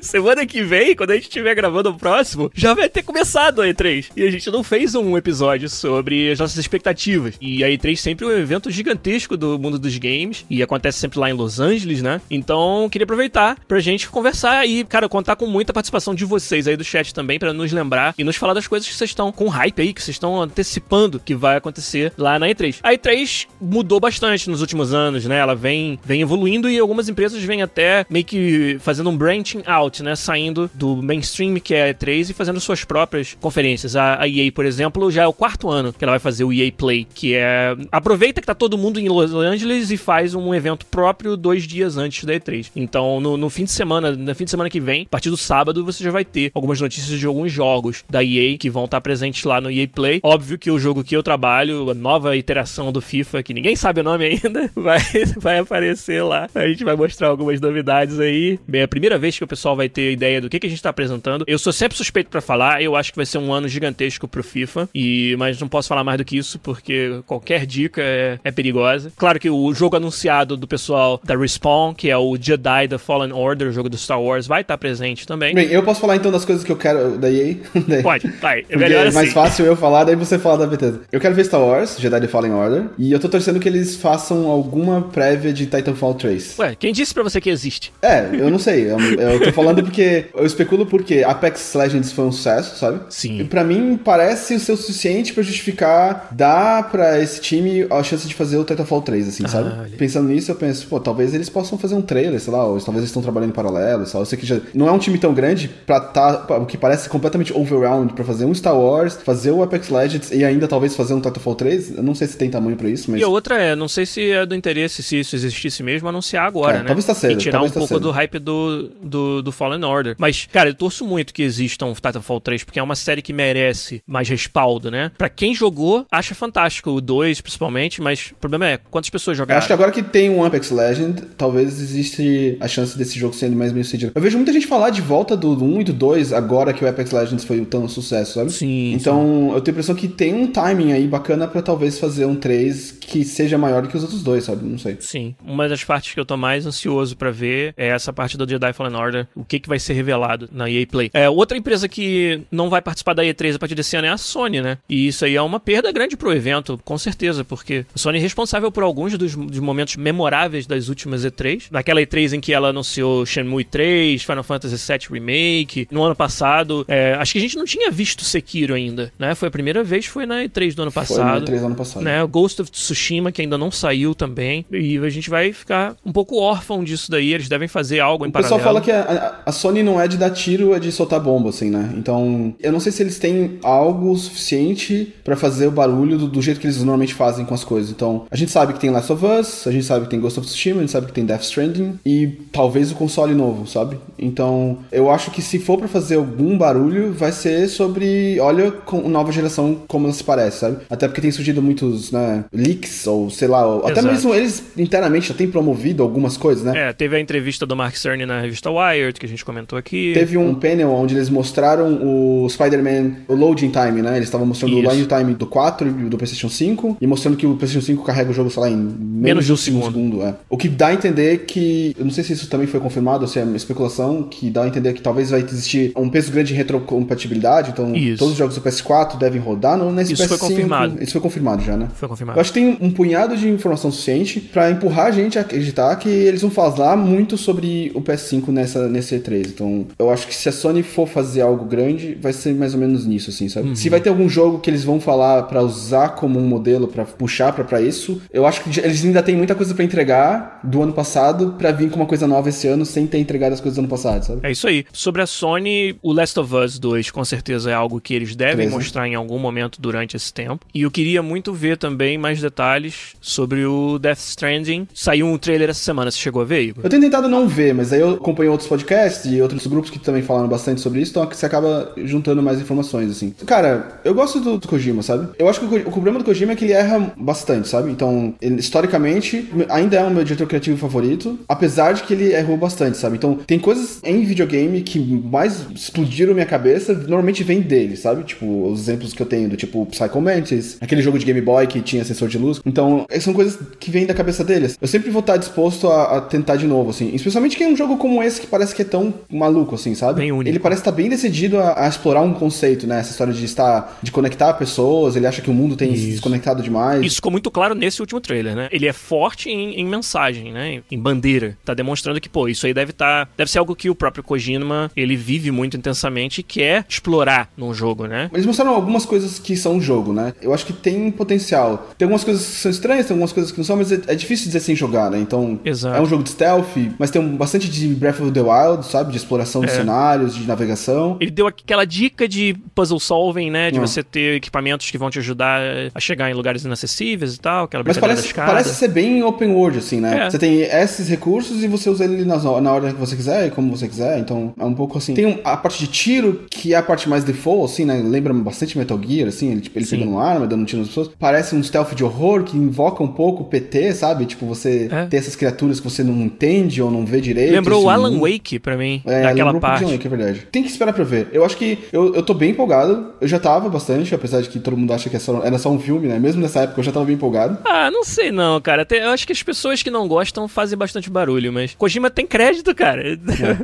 [SPEAKER 1] Semana que vem, quando a gente estiver gravando o próximo, já vai ter começado a E3. E a gente não fez um episódio sobre as nossas expectativas. E a E3 sempre é um evento gigantesco do mundo dos games. E acontece sempre lá em Los Angeles, né? Então, queria aproveitar pra gente conversar e, cara, contar com muita participação de vocês aí do chat também, pra nos lembrar e nos falar das coisas que vocês estão com hype aí, que vocês estão antecipando que vai acontecer lá na E3. A E3 mudou bastante nos últimos anos, né? Ela vem, vem evoluindo e algumas empresas vêm até meio que fazendo um branching out, né? Saindo do mainstream que é a E3 e fazendo suas próprias conferências. A, a EA, por exemplo, já é o quarto ano que ela vai fazer o EA Play, que é aproveita que tá todo mundo em Los Angeles e faz um evento próprio dois dias antes da E3. Então, no, no fim de semana, no fim de semana que vem, a partir do sábado, você já vai ter algumas notícias de alguns jogos da EA que vão estar presentes lá no EA Play. Óbvio que o jogo que eu trabalho, a nova iteração do FIFA, que ninguém sabe o nome ainda, *laughs* vai, vai aparecer lá. A gente vai mostrar algumas novidades aí. Bem, é a primeira vez que o pessoal vai ter ideia do que, que a gente tá apresentando. Eu sou sempre suspeito para falar, eu acho que vai ser um ano gigantesco pro FIFA, e mas não posso falar mais do que isso, porque qualquer dica é, é perigosa. Claro que o jogo anunciado do pessoal da Respawn, que é o Jedi The Fallen Order, o jogo do Star Wars, vai estar tá presente também.
[SPEAKER 2] Bem, eu posso falar então das coisas que eu quero da EA? *laughs*
[SPEAKER 1] Pode, vai. É melhor
[SPEAKER 2] é mais assim. fácil eu falar, daí você fala da Bethesda. Eu quero ver Star Wars, Jedi The Fallen Order, e eu tô torcendo que eles façam alguma prévia de Titanfall 3.
[SPEAKER 1] Ué, quem disse pra você que existe?
[SPEAKER 2] É, eu não sei. Eu, eu tô falando porque. Eu especulo porque Apex Legends foi um sucesso, sabe?
[SPEAKER 1] Sim.
[SPEAKER 2] E pra mim parece ser o suficiente pra justificar dar pra esse time a chance de fazer o Titanfall 3, assim, ah, sabe? Olha. Pensando nisso, eu penso, pô, talvez eles possam fazer um trailer, sei lá, ou talvez eles estão trabalhando em paralelo, sabe? Eu sei que já não é um time tão grande pra tá, o que parece completamente overwhelmed pra fazer um Star Wars, fazer o Apex Legends e ainda talvez fazer um Titanfall 3. Eu não sei se tem tamanho pra isso, mas.
[SPEAKER 1] E a outra é, não sei se é do interesse, se isso existisse mesmo, anunciar agora, é, né?
[SPEAKER 2] Talvez tá cedo.
[SPEAKER 1] E tirar um
[SPEAKER 2] tá
[SPEAKER 1] pouco do hype do, do, do Fallen Order. Mas, cara, eu torço muito que exista um Titanfall 3, porque é uma série que merece mais respaldo, né? Pra quem jogou, acha fantástico, o 2 principalmente, mas o problema é quantas pessoas jogaram.
[SPEAKER 2] acho que agora que tem um Apex Legend, talvez existe a chance desse jogo sendo mais bem sucedido. Eu vejo muita gente falar de volta do 1 e do 2 agora que o Apex Legends foi tão sucesso, sabe?
[SPEAKER 1] Sim.
[SPEAKER 2] Então,
[SPEAKER 1] sim.
[SPEAKER 2] eu tenho a impressão que tem um timing aí bacana para talvez fazer um 3 que seja maior que os outros dois, sabe? Não sei.
[SPEAKER 1] Sim. Uma das partes que eu tô mais ansioso para ver é essa parte do Jedi Fallen Order, o que que vai ser revelado na EA Play. É, outra empresa que não vai participar da E3 a partir desse ano é a Sony, né? E isso aí é uma perda grande pro evento, com certeza, porque a Sony é responsável por alguns dos, dos momentos memoráveis das últimas E3. Naquela E3 em que ela anunciou Shenmue 3, Final Fantasy VII Remake, no ano passado, é, acho que a gente não tinha visto Sekiro ainda, né? Foi a primeira vez, foi na E3 do ano passado.
[SPEAKER 2] Foi na E3 do ano passado.
[SPEAKER 1] Né? O Ghost of Tsushima, que ainda não saiu também, e a gente vai ficar um pouco órfão disso daí, eles devem fazer algo em
[SPEAKER 2] o
[SPEAKER 1] paralelo.
[SPEAKER 2] O pessoal fala que a, a, Sony não é de dar tiro, é de soltar bomba, assim, né? Então, eu não sei se eles têm algo suficiente para fazer o barulho do, do, jeito que eles normalmente fazem com as coisas. Então, a gente sabe que tem Last of Us, a gente sabe que tem Ghost of Tsushima, a gente sabe que tem Death Stranding e talvez o console novo, sabe? Então, eu acho que se for para fazer algum barulho, vai ser sobre, olha, com nova geração como ela se parece, sabe? Até porque tem surgido muitos, né, leaks ou sei lá, ou, até mesmo eles internamente já têm promovido algumas coisas, né?
[SPEAKER 1] É, teve a entrevista do Mark Cerny na revista Wired que a gente comentou aqui.
[SPEAKER 2] Teve um panel onde eles mostraram o Spider-Man, o loading time, né? Eles estavam mostrando Isso. o loading time do 4 e do PlayStation 5 e mostrando que o PlayStation 5 carrega o jogo, sei lá, em menos, menos de um segundo. segundo é. O que dá a entender que, eu não sei se isso também foi confirmado ou se é uma especulação, que dá a entender que talvez vai existir um peso grande de retrocompatibilidade, então isso. todos os jogos do PS4 devem rodar no, nesse
[SPEAKER 1] isso
[SPEAKER 2] PS5.
[SPEAKER 1] Confirmado.
[SPEAKER 2] Isso foi confirmado já, né?
[SPEAKER 1] Foi confirmado.
[SPEAKER 2] Eu acho que tem um punhado de informação suficiente para empurrar a gente a acreditar que eles vão falar muito sobre o PS5 nessa, nesse E3. Então, eu acho que se a Sony for fazer algo grande, vai ser mais ou menos nisso, assim, sabe? Uhum. Se vai ter algum jogo que eles vão falar para usar como um modelo para puxar para isso, eu acho que eles ainda têm muita coisa para entregar do ano passado para vir com uma coisa nova esse ano sem ter entregado as coisas do ano passado, sabe?
[SPEAKER 1] É isso aí. Sobre a Sony, o Last of Us 2 com certeza é algo que eles devem 13. mostrar em algum momento durante esse tempo. E eu queria muito ver também mais detalhes sobre o Death Stranding. Saiu um trailer essa semana, você chegou a ver, Igor?
[SPEAKER 2] Eu tenho tentado não ver, mas aí eu acompanho outros podcasts e outros grupos que também falaram bastante sobre isso, então você acaba juntando mais informações, assim. Cara, eu gosto do, do Kojima, sabe? Eu acho que o, o, problema do Kojima é que ele erra bastante, sabe? Então, ele, historicamente, ainda é o meu diretor criativo favorito, apesar de que ele errou bastante, sabe? Então, tem coisas em videogame que mais explodiram minha cabeça, normalmente vem dele, sabe? Tipo, os exemplos que eu tenho do tipo Psycho Mantis, aquele jogo de Game Boy que tinha sensor de luz. Então, são coisas que vêm da cabeça deles. Eu sempre vou estar disposto a, a tentar de novo, assim. Especialmente que é um jogo como esse que parece que é tão maluco, assim, sabe?
[SPEAKER 1] Bem único.
[SPEAKER 2] Ele parece estar bem decidido a, a, explorar um conceito, né? Essa história de estar, de conectar pessoas, ele acha que o mundo tem Isso. se desconectado demais.
[SPEAKER 1] Isso ficou muito claro nesse último trailer, né? Ele é forte em, em mensagem, né? Em bandeira. Tá demonstrando que, pô, isso aí deve estar. Tá, deve ser algo que o próprio Kojima, ele vive muito intensamente e quer explorar num jogo, né?
[SPEAKER 2] Eles mostraram algumas coisas que são jogo, né? Eu acho que tem potencial. Tem algumas coisas que são estranhas, tem algumas coisas que não são, mas é, é difícil dizer sem jogar, né? Então,
[SPEAKER 1] Exato.
[SPEAKER 2] é um jogo de stealth, mas tem um, bastante de Breath of the Wild, sabe? De exploração é. de cenários, de navegação.
[SPEAKER 1] Ele deu aquela dica de puzzle solving, né? De ah. você ter equipamentos que vão te ajudar a chegar em lugares inacessíveis e tal, aquela
[SPEAKER 2] Mas parece, parece ser bem open world, assim, né? É. Você tem esses recursos e você usa ele na, na hora que você quiser e como você quiser, então é um pouco assim. Tem um, a parte de tiro, que é a parte mais default, assim, né? Lembra bastante Metal Gear, assim, ele, tipo, ele pegando uma arma, dando um tiro nas pessoas. Parece um stealth de horror que invoca um pouco PT ter, sabe? Tipo, você é. ter essas criaturas que você não entende ou não vê direito.
[SPEAKER 1] Lembrou o Alan Wake pra mim, é, daquela parte. Alan Wake,
[SPEAKER 2] é verdade. Tem que esperar pra ver. Eu acho que eu, eu tô bem empolgado. Eu já tava bastante, apesar de que todo mundo acha que é só, era só um filme, né? Mesmo nessa época eu já tava bem empolgado.
[SPEAKER 1] Ah, não sei não, cara. Até, eu acho que as pessoas que não gostam fazem bastante barulho, mas Kojima tem crédito, cara.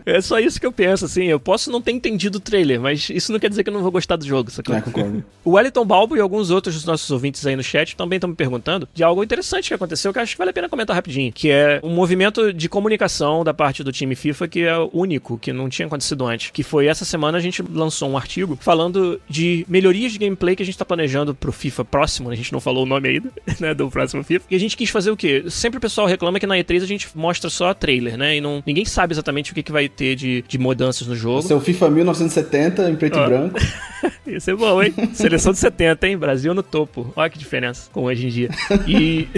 [SPEAKER 1] É. *laughs* é só isso que eu penso, assim. Eu posso não ter entendido o trailer, mas isso não quer dizer que eu não vou gostar do jogo, sacou? É, concordo. o Wellington Balbo e alguns outros dos nossos ouvintes aí no chat também estão me perguntando de algo interessante que aconteceu que acho que vale a pena comentar rapidinho, que é um movimento de comunicação da parte do time FIFA que é único, que não tinha acontecido antes. Que foi essa semana a gente lançou um artigo falando de melhorias de gameplay que a gente tá planejando pro FIFA próximo, a gente não falou o nome ainda, *laughs* né, do próximo FIFA. E a gente quis fazer o quê? Sempre o pessoal reclama que na E3 a gente mostra só trailer, né? E não, ninguém sabe exatamente o que, que vai ter de, de mudanças no jogo.
[SPEAKER 2] O FIFA 1970 em preto e branco. *laughs*
[SPEAKER 1] Isso é bom, hein? Seleção de 70, hein? Brasil no topo. Olha que diferença com hoje em dia. E,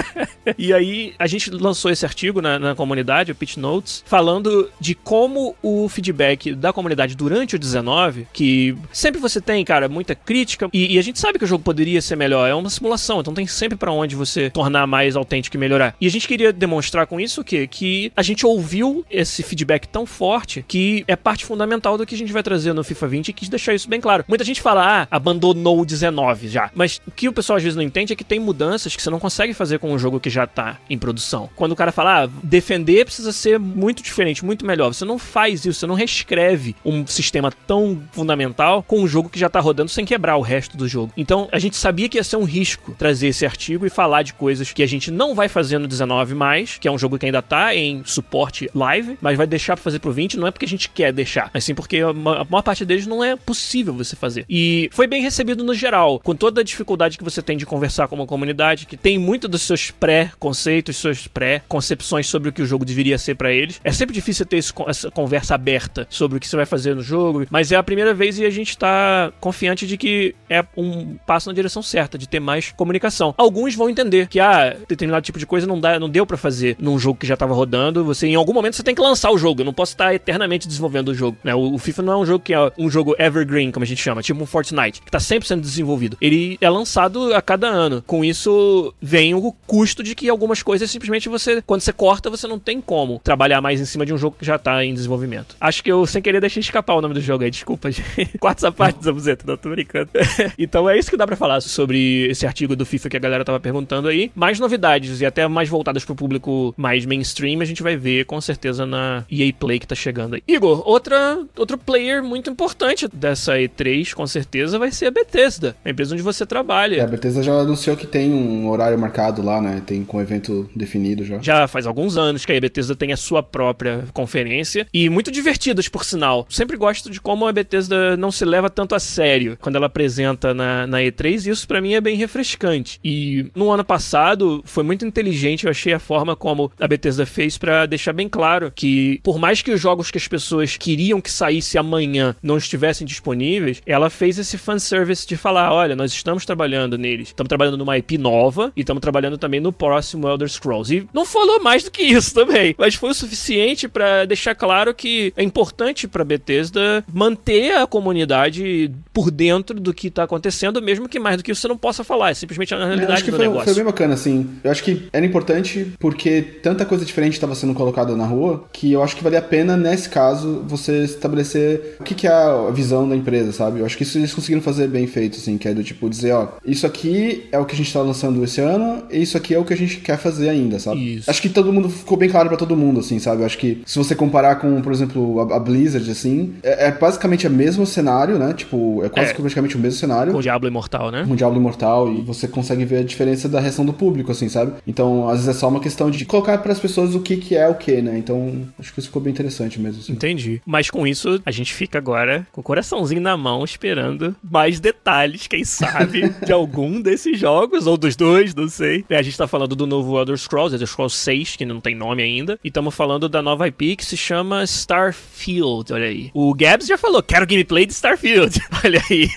[SPEAKER 1] *laughs* e aí, a gente lançou esse artigo na, na comunidade, o Pitch Notes, falando de como o feedback da comunidade durante o 19, que sempre você tem, cara, muita crítica, e, e a gente sabe que o jogo poderia ser melhor, é uma simulação, então tem sempre para onde você tornar mais autêntico e melhorar. E a gente queria demonstrar com isso o quê? Que a gente ouviu esse feedback tão forte que é parte fundamental do que a gente vai trazer no FIFA 20 e quis deixar isso bem claro. Muita gente fala, ah, abandonou o 19 já. Mas o que o pessoal às vezes não entende é que tem mudanças que você não consegue fazer com um jogo que já tá em produção. Quando o cara fala, ah, defender precisa ser muito diferente, muito melhor. Você não faz isso, você não reescreve um sistema tão fundamental com um jogo que já tá rodando sem quebrar o resto do jogo. Então a gente sabia que ia ser um risco trazer esse artigo e falar de coisas que a gente não vai fazer no 19 mais, que é um jogo que ainda tá em suporte live, mas vai deixar pra fazer pro 20, não é porque a gente quer deixar, mas sim porque a maior parte deles não é possível você fazer. E foi bem recebido no geral, com toda a dificuldade que você tem de conversar com uma comunidade, que tem muito dos seus pré-conceitos, suas pré-concepções sobre o que o jogo deveria ser para eles. É sempre difícil ter esse, essa conversa aberta sobre o que você vai fazer no jogo, mas é a primeira vez e a gente tá confiante de que é um passo na direção certa, de ter mais comunicação. Alguns vão entender que, ah, determinado tipo de coisa não, dá, não deu para fazer num jogo que já tava rodando, você em algum momento você tem que lançar o jogo, eu não posso estar eternamente desenvolvendo o jogo, né? O, o FIFA não é um jogo que é um jogo evergreen, como a gente chama, tipo um Fortnite, que tá sempre sendo desenvolvido. Ele é lançado a cada ano. Com isso, vem o custo de que algumas coisas simplesmente você, quando você corta, você não tem como trabalhar mais em cima de um jogo que já tá em desenvolvimento. Acho que eu, sem querer, deixei escapar o nome do jogo aí, desculpa. *laughs* Quarta essa parte, Zamuzeta, não tô brincando. *laughs* então é isso que dá para falar sobre esse artigo do FIFA que a galera tava perguntando aí. Mais novidades e até mais voltadas pro público mais mainstream, a gente vai ver com certeza na EA Play que tá chegando aí. Igor, outra, outro player muito importante dessa E3, com certeza, vai ser a Bethesda, a empresa onde você trabalha.
[SPEAKER 2] É, a Bethesda já anunciou que tem um horário marcado lá, né? Tem com evento definido já.
[SPEAKER 1] Já faz alguns anos que a Bethesda tem a sua própria conferência e muito divertidas, por sinal. Sempre gosto de como a Bethesda não se leva tanto a sério quando ela apresenta na, na E3 e isso para mim é bem refrescante. E no ano passado foi muito inteligente, eu achei a forma como a Bethesda fez para deixar bem claro que por mais que os jogos que as pessoas queriam que saísse amanhã não estivessem disponíveis, ela fez esse fanservice de falar: olha, nós estamos trabalhando neles, estamos trabalhando numa IP nova e estamos trabalhando também no próximo Elder Scrolls. E não falou mais do que isso *laughs* também, mas foi o suficiente para deixar claro que é importante para Bethesda manter a comunidade por dentro do que tá acontecendo, mesmo que mais do que isso você não possa falar, é simplesmente a realidade acho
[SPEAKER 2] que
[SPEAKER 1] do
[SPEAKER 2] foi,
[SPEAKER 1] negócio.
[SPEAKER 2] Foi bem bacana, assim. Eu acho que era importante porque tanta coisa diferente estava sendo colocada na rua que eu acho que valia a pena, nesse caso, você estabelecer o que, que é a visão da empresa, sabe? Eu acho que isso eles conseguiram fazer bem feito, assim, que é do tipo dizer, ó, isso aqui é o que a gente tá lançando esse ano, e isso aqui é o que a gente quer fazer ainda, sabe? Isso. Acho que todo mundo ficou bem claro para todo mundo, assim, sabe? Eu acho que se você comparar com, por exemplo, a, a Blizzard, assim, é, é, basicamente o mesmo cenário, né? Tipo, é quase é. praticamente o mesmo cenário.
[SPEAKER 1] Com o Diablo Imortal, né?
[SPEAKER 2] Com o Diablo Imortal, e você consegue ver a diferença da reação do público, assim, sabe? Então, às vezes é só uma questão de colocar para as pessoas o que, que é o que, né? Então, acho que isso ficou bem interessante mesmo. Assim.
[SPEAKER 1] Entendi. Mas com isso, a gente fica agora com o coraçãozinho na mão, esperando mais detalhes, quem sabe, de algum desses jogos, ou dos dois, não sei. É, a gente tá falando do novo Elder Scrolls, Elder Scrolls 6, que não tem nome ainda, e estamos falando da nova IP que se chama Starfield, olha aí. O Gabs já falou, quero gameplay de Starfield, *laughs* olha aí.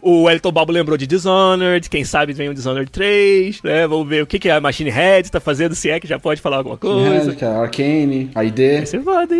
[SPEAKER 1] o Elton Bobo lembrou de Dishonored, quem sabe vem o Dishonored 3, né? Vamos ver o que, que a Machine Head tá fazendo, se é que já pode falar alguma coisa. Head,
[SPEAKER 2] é Arcane, a ID.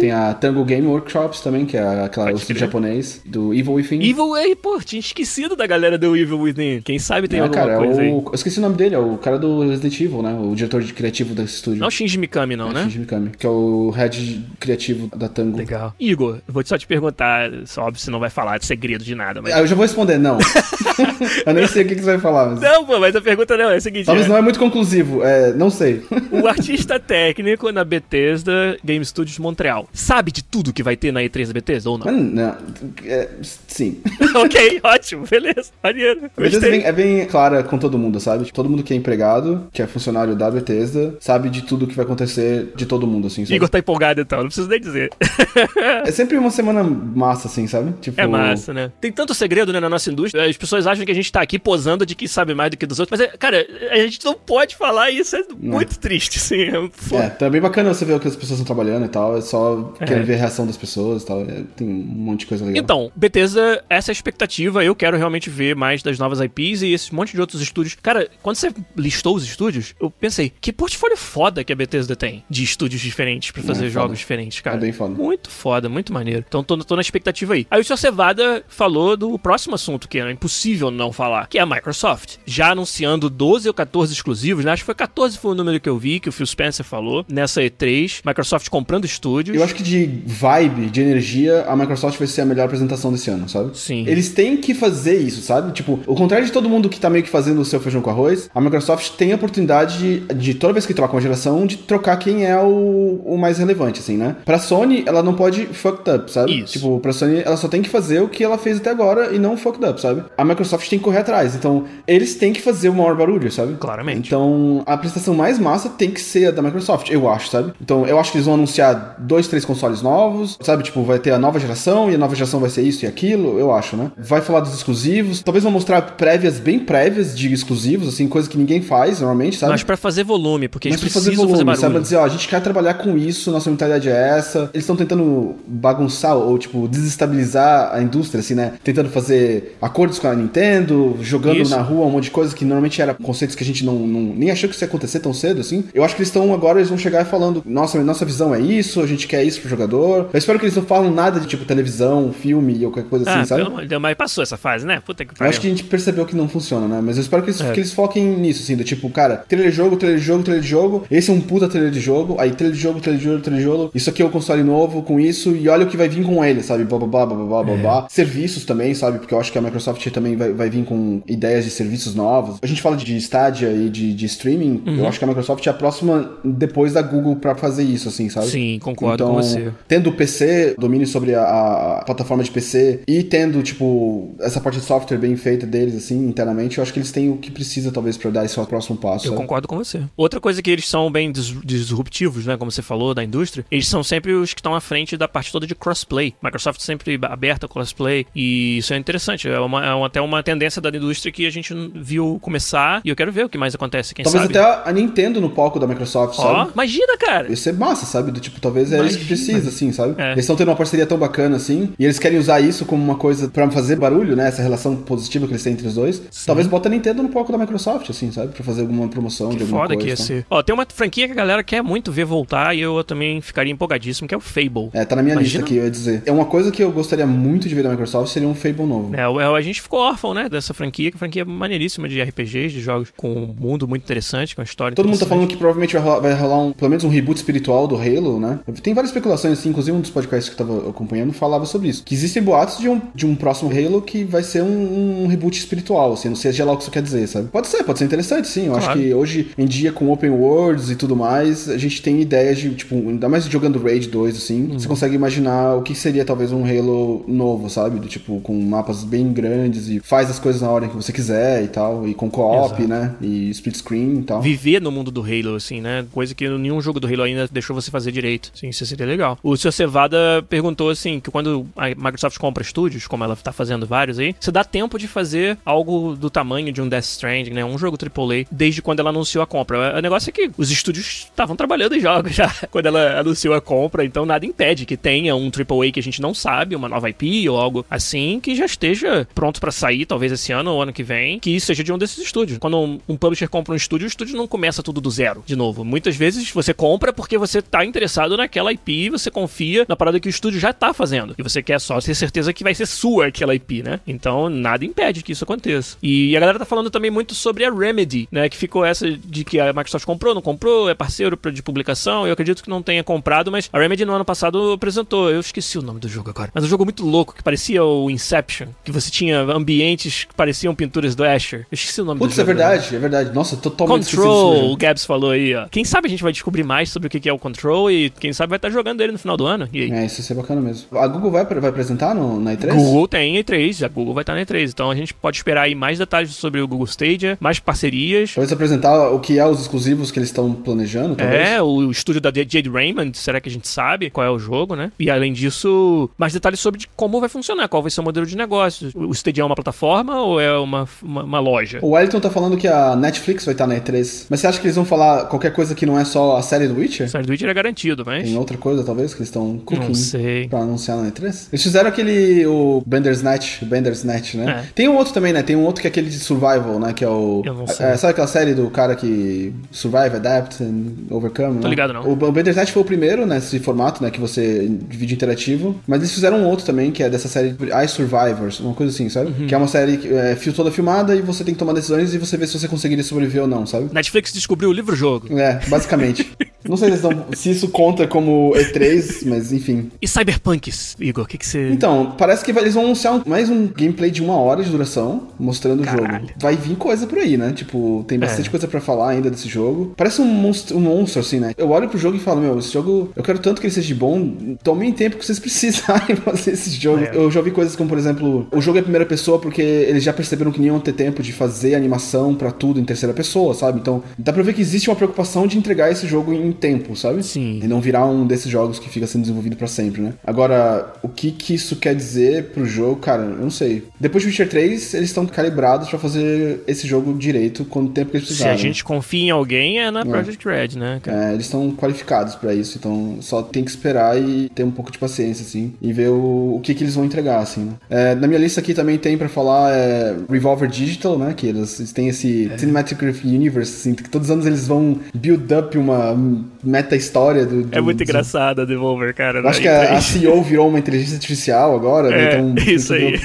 [SPEAKER 2] Tem a Tango Game Workshops também, que é aquela, o japonês, do Evil Within.
[SPEAKER 1] Evil, aí, pô, tinha esquecido da galera do Evil Within. Quem sabe tem é, alguma cara, coisa
[SPEAKER 2] o,
[SPEAKER 1] aí.
[SPEAKER 2] Eu esqueci o nome dele, é o cara do Resident Evil, né? O diretor de criativo desse estúdio.
[SPEAKER 1] Não é o Shinji Mikami, não,
[SPEAKER 2] é
[SPEAKER 1] né?
[SPEAKER 2] Shinji Mikami, que é o head criativo da Tango.
[SPEAKER 1] Legal. Igor, vou só te perguntar, só óbvio você não vai falar de segredo de nada, mas...
[SPEAKER 2] Ah, eu já vou responder, não. *laughs* eu nem sei o que, que você vai falar. Mas...
[SPEAKER 1] Não, pô, mas a pergunta não é a seguinte...
[SPEAKER 2] Talvez
[SPEAKER 1] é...
[SPEAKER 2] não é muito conclusivo, é, não sei. *laughs*
[SPEAKER 1] o artista técnico na Bethesda Game Studios Montreal sabe de tudo que vai ter na E3 da Bethesda ou não?
[SPEAKER 2] não é, sim. *laughs*
[SPEAKER 1] ok, ótimo, beleza, maneiro.
[SPEAKER 2] A Bethesda é bem, é bem, clara com todo mundo, sabe? Todo mundo que é empregado, que é funcionário da Bethesda, sabe de tudo que vai acontecer de todo mundo, assim. Sabe?
[SPEAKER 1] Igor tá empolgado então, não preciso nem dizer. *laughs*
[SPEAKER 2] é sempre uma semana massa, assim, sabe?
[SPEAKER 1] Tipo... É massa, né? Tem tanto segredo, né, na nossa indústria. As pessoas acham que a gente tá aqui posando de que sabe mais do que dos outros. Mas, é, cara, a gente não pode falar isso. É muito não. triste, assim.
[SPEAKER 2] É, é, tá bem bacana você ver o que as pessoas estão trabalhando e tal. É só é. querer ver a reação das pessoas e tal. É, tem um monte de coisa legal.
[SPEAKER 1] Então, Bethesda, essa é a expectativa. Eu quero realmente ver mais das novas IPs e esse monte de outros estúdios. Cara, quando você listou os estúdios, eu pensei, que portfólio foda que a Bethesda tem de estúdios diferentes para fazer jogos foda. diferentes, cara.
[SPEAKER 2] É bem foda.
[SPEAKER 1] Muito foda, muito maneiro. Então tô, tô na expectativa aí. Aí o Sr. Cevada falou do próximo assunto, que é impossível não falar, que é a Microsoft. Já anunciando 12 ou 14 exclusivos, né? Acho que foi 14 foi o número que eu vi, que o Phil Spencer falou, nessa E3. Microsoft comprando estúdios.
[SPEAKER 2] Eu acho que de vibe, de energia, a Microsoft vai ser a melhor apresentação desse ano, sabe?
[SPEAKER 1] Sim.
[SPEAKER 2] Eles têm que fazer isso, sabe? Tipo, o contrário de todo mundo que tá meio que fazendo o seu feijão com arroz, a Microsoft tem a oportunidade de, de toda vez que troca uma geração, de trocar quem é o, o mais relevante, assim, né? Pra Sony, ela não pode fucked up, sabe?
[SPEAKER 1] Isso.
[SPEAKER 2] Tipo, pra Sony, ela só tem que fazer o que ela fez até agora e não fucked up, sabe? A Microsoft tem que correr atrás. Então, eles têm que fazer o maior barulho, sabe?
[SPEAKER 1] Claramente.
[SPEAKER 2] Então, a apresentação mais massa tem que ser a da Microsoft, eu acho, sabe? Então, eu acho que eles vão anunciar dois, três consoles novos, sabe? Tipo, vai ter a nova geração e a nova geração vai ser isso e aquilo, eu acho, né? Vai falar dos exclusivos, talvez vão mostrar prévias, bem prévias de exclusivos, assim, coisa que ninguém faz normalmente, sabe?
[SPEAKER 1] Mas pra fazer volume, porque
[SPEAKER 2] Mas
[SPEAKER 1] eles
[SPEAKER 2] pra fazer volume,
[SPEAKER 1] fazer
[SPEAKER 2] sabe? Pra dizer, ó, a gente quer trabalhar com isso, nossa mentalidade é essa. Eles estão tentando bagunçar ou, tipo, desestabilizar a indústria, assim, né? Tentando fazer acordos com a Nintendo, jogando
[SPEAKER 1] Isso.
[SPEAKER 2] na rua um monte de coisa que normalmente era conceitos que a gente não, não nem achou que isso ia acontecer tão cedo, assim. Eu acho que eles estão agora, eles vão chegar falando, nossa, nossa visão é isso, a gente quer isso pro jogador. Eu espero que eles não falem nada de, tipo, televisão, filme ou qualquer coisa
[SPEAKER 1] Ah,
[SPEAKER 2] assim, sabe?
[SPEAKER 1] pelo mas passou essa fase, né? Puta que pariu.
[SPEAKER 2] Acho que a gente percebeu que não funciona, né? Mas eu espero que eles,
[SPEAKER 1] É.
[SPEAKER 2] que eles foquem nisso, assim, do tipo, cara, trailer de jogo, trailer de jogo, trailer de jogo. Esse é um puta trailer de jogo. Aí trailer de jogo, trailer de jogo, trailer de jogo. Isso aqui é o console novo com isso. E olha o que vai vir com ele, sabe? Blá blá blá blá blá blá blá.
[SPEAKER 1] É.
[SPEAKER 2] Serviços também, sabe? Porque eu acho que a Microsoft também vai, vai vir com ideias de serviços novos. A gente fala de Stadia e de, de streaming.
[SPEAKER 1] Uhum.
[SPEAKER 2] Eu acho que a Microsoft é a próxima depois da Google pra fazer isso, assim, sabe?
[SPEAKER 1] Sim, concordo
[SPEAKER 2] então,
[SPEAKER 1] com você.
[SPEAKER 2] Tendo o PC, domínio sobre a, a plataforma de PC e tendo, tipo, essa parte de software bem feita deles, assim, internamente, eu acho que eles têm o que precisa, talvez, pra dar esse próximo passo.
[SPEAKER 1] Eu
[SPEAKER 2] sabe?
[SPEAKER 1] concordo com você. Outra coisa que eles são bem dis- disruptivos, né? Como você falou, da indústria, eles são sempre os que estão à frente da parte toda de crossplay. Microsoft sempre aberta ao crossplay. E isso é interessante. É, uma, é uma- até uma tendência da indústria que a gente viu começar. E eu quero ver o que mais acontece. Quem
[SPEAKER 2] Talvez
[SPEAKER 1] sabe?
[SPEAKER 2] até a Nintendo no palco da Microsoft,
[SPEAKER 1] Ó,
[SPEAKER 2] sabe?
[SPEAKER 1] imagina, cara!
[SPEAKER 2] Ia ser massa, sabe? Do tipo, talvez é isso que
[SPEAKER 1] Imagina.
[SPEAKER 2] precisa, assim, sabe?
[SPEAKER 1] É.
[SPEAKER 2] Eles estão tendo uma parceria tão bacana, assim, e eles querem usar isso como uma coisa pra fazer barulho, né? Essa relação positiva que eles têm entre os dois. Talvez bota a Nintendo no palco da Microsoft, assim, sabe? Pra fazer alguma promoção de
[SPEAKER 1] Que
[SPEAKER 2] alguma
[SPEAKER 1] foda
[SPEAKER 2] coisa.
[SPEAKER 1] que ia
[SPEAKER 2] tá?
[SPEAKER 1] ser. Ó, tem uma franquia que a galera quer muito ver voltar e eu também ficaria empolgadíssimo, que é o Fable.
[SPEAKER 2] É, tá na minha
[SPEAKER 1] Imagina.
[SPEAKER 2] lista aqui, eu ia dizer. É uma coisa que eu gostaria muito de ver da Microsoft, seria um Fable novo.
[SPEAKER 1] É, o- a gente ficou órfão, né, dessa franquia, que é franquia maneiríssima de RPGs, de jogos com um mundo muito interessante, com uma história
[SPEAKER 2] Todo mundo tá falando que provavelmente vai rolar, vai rolar um, pelo menos um reboot espiritual do Halo, né? Tem várias especulações, assim, inclusive um dos podcasts que eu tava acompanhando falava sobre isso. Que existem boatos de um, de um próximo Halo que vai ser um, um reboot espiritual, assim, não sei se é lá o que isso quer dizer, sabe? Pode ser, pode ser interessante, sim. Eu acho
[SPEAKER 1] Claro.
[SPEAKER 2] que hoje em dia, com open worlds e tudo mais, a gente tem ideias de, tipo, ainda mais jogando Raid 2, assim,
[SPEAKER 1] Uhum.
[SPEAKER 2] você consegue imaginar o que seria talvez um Halo novo, sabe? Do tipo, com mapas bem grandes e faz as coisas na ordem que você quiser e tal, e com co-op, né? E split screen e tal.
[SPEAKER 1] Viver no mundo do Halo, assim, né? Coisa que nenhum jogo do Halo ainda deixou você fazer direito. Sim, isso seria legal. O Sr. Cevada perguntou, assim, que quando a Microsoft compra estúdios, como ela tá fazendo vários aí, você dá tempo de fazer algo do tamanho de um Death Stranding, né? Um jogo AAA, desde quando ela anunciou a compra. O negócio é que os estúdios estavam trabalhando em jogos *laughs* já quando ela anunciou a compra, então nada impede que tenha um AAA que a gente não sabe, uma nova IP ou algo assim, que já esteja pronto pra sair, talvez esse ano ou ano que vem, que seja de um desses estúdios. Quando um, um publisher compra um estúdio, o estúdio não começa tudo do zero, de novo. Muitas vezes você compra porque você tá interessado naquela IP, você confia na parada que o estúdio já tá fazendo. E você quer só ter certeza que vai ser sua aquela IP, né? Então nada impede que isso aconteça. E a galera tá falando também muito sobre a Remedy, né? Que ficou essa de que a Microsoft comprou, não comprou, é parceiro de publicação. Eu acredito que não tenha comprado, mas a Remedy no ano passado apresentou. Eu esqueci o nome do jogo agora. Mas um jogo muito louco que parecia o Inception, que você tinha ambientes que pareciam pinturas do Asher. Eu esqueci o nome
[SPEAKER 2] Putz,
[SPEAKER 1] do jogo.
[SPEAKER 2] Putz, é verdade, é verdade. Nossa, totalmente
[SPEAKER 1] Control, o Gabs falou aí, ó. Quem sabe a gente vai descobrir mais sobre o que é o Control e quem sabe vai estar jogando ele no final do ano. E aí?
[SPEAKER 2] É, isso vai ser bacana mesmo. A Google vai, vai apresentar no, na E3?
[SPEAKER 1] Google tem E3, a Google vai estar na E3. Então a gente pode esperar aí mais detalhes sobre o Google Stadia, mais parcerias.
[SPEAKER 2] Talvez apresentar o que é os exclusivos que eles estão planejando, talvez.
[SPEAKER 1] É, o estúdio da Jade Raymond, será que a gente sabe qual é o jogo, né? E além disso, mais detalhes sobre como vai funcionar, qual vai ser o modelo de negócio. O Stadia é uma plataforma ou é uma, uma, uma loja?
[SPEAKER 2] O Wellington tá falando que a Netflix vai estar na E3. Mas você acha que eles vão falar qualquer coisa que não é só a série do Witcher? A
[SPEAKER 1] série do Witcher é garantido, mas...
[SPEAKER 2] Tem outra coisa, talvez, que eles estão
[SPEAKER 1] cooking não sei.
[SPEAKER 2] pra anunciar na E3? Eles fizeram aquele, o Bandersnatch, Bandersnatch, né? É. Tem um outro também, né? Tem um outro que é aquele de Survival, né? Que é o...
[SPEAKER 1] Eu não sei.
[SPEAKER 2] É, sabe aquela série do cara que survive, adapt and overcome?
[SPEAKER 1] Tô
[SPEAKER 2] né?
[SPEAKER 1] ligado, não.
[SPEAKER 2] O, o Bandersnatch foi o primeiro nesse formato, né? Que você... de vídeo interativo. Mas eles fizeram um outro também, que é dessa série I Survivors, uma coisa assim, sabe?
[SPEAKER 1] Uhum.
[SPEAKER 2] Que é uma série é, toda filmada e você tem que tomar decisões e você vê se você conseguiria sobreviver ou não, sabe?
[SPEAKER 1] Netflix descobriu o livro-jogo.
[SPEAKER 2] É, basicamente. *laughs* Não sei se, se, isso conta como E3, mas enfim.
[SPEAKER 1] E Cyberpunks, Igor? O que, você.
[SPEAKER 2] Então, parece que eles vão anunciar um, mais um gameplay de uma hora de duração, mostrando
[SPEAKER 1] Caralho.
[SPEAKER 2] o jogo. Vai vir coisa por aí, né? Tipo, tem bastante é. coisa para falar ainda desse jogo. Parece um monstro, um monstro, assim, né? Eu olho pro jogo e falo, meu, esse jogo, eu quero tanto que ele seja bom, tomem tempo que vocês *laughs* precisarem fazer esse jogo. É. Eu já ouvi coisas como, por exemplo, o jogo é primeira pessoa porque eles já perceberam que nem iam ter tempo de fazer animação para tudo em terceira pessoa, sabe? Então, dá pra ver que existe uma preocupação de entregar esse jogo em tempo, sabe?
[SPEAKER 1] Sim.
[SPEAKER 2] E não virar um desses jogos que fica sendo desenvolvido para sempre, né? Agora, o que que isso quer dizer pro jogo, cara, eu não sei. Depois de Witcher 3, eles estão calibrados para fazer esse jogo direito com o tempo que eles precisam.
[SPEAKER 1] Se a gente confia em alguém, é na é. Project Red, né?
[SPEAKER 2] Cara? É, eles estão qualificados para isso, então só tem que esperar e ter um pouco de paciência, assim, e ver o, o que que eles vão entregar, assim, né? É, na minha lista aqui também tem para falar é, Revolver Digital, né? Que eles, eles têm esse é. Cinematic Universe, assim, que todos os anos eles vão build up uma meta história do, do
[SPEAKER 1] É muito engraçada a Devolver, cara.
[SPEAKER 2] Acho que a, a CEO virou uma inteligência artificial agora, né?
[SPEAKER 1] É, então, isso aí.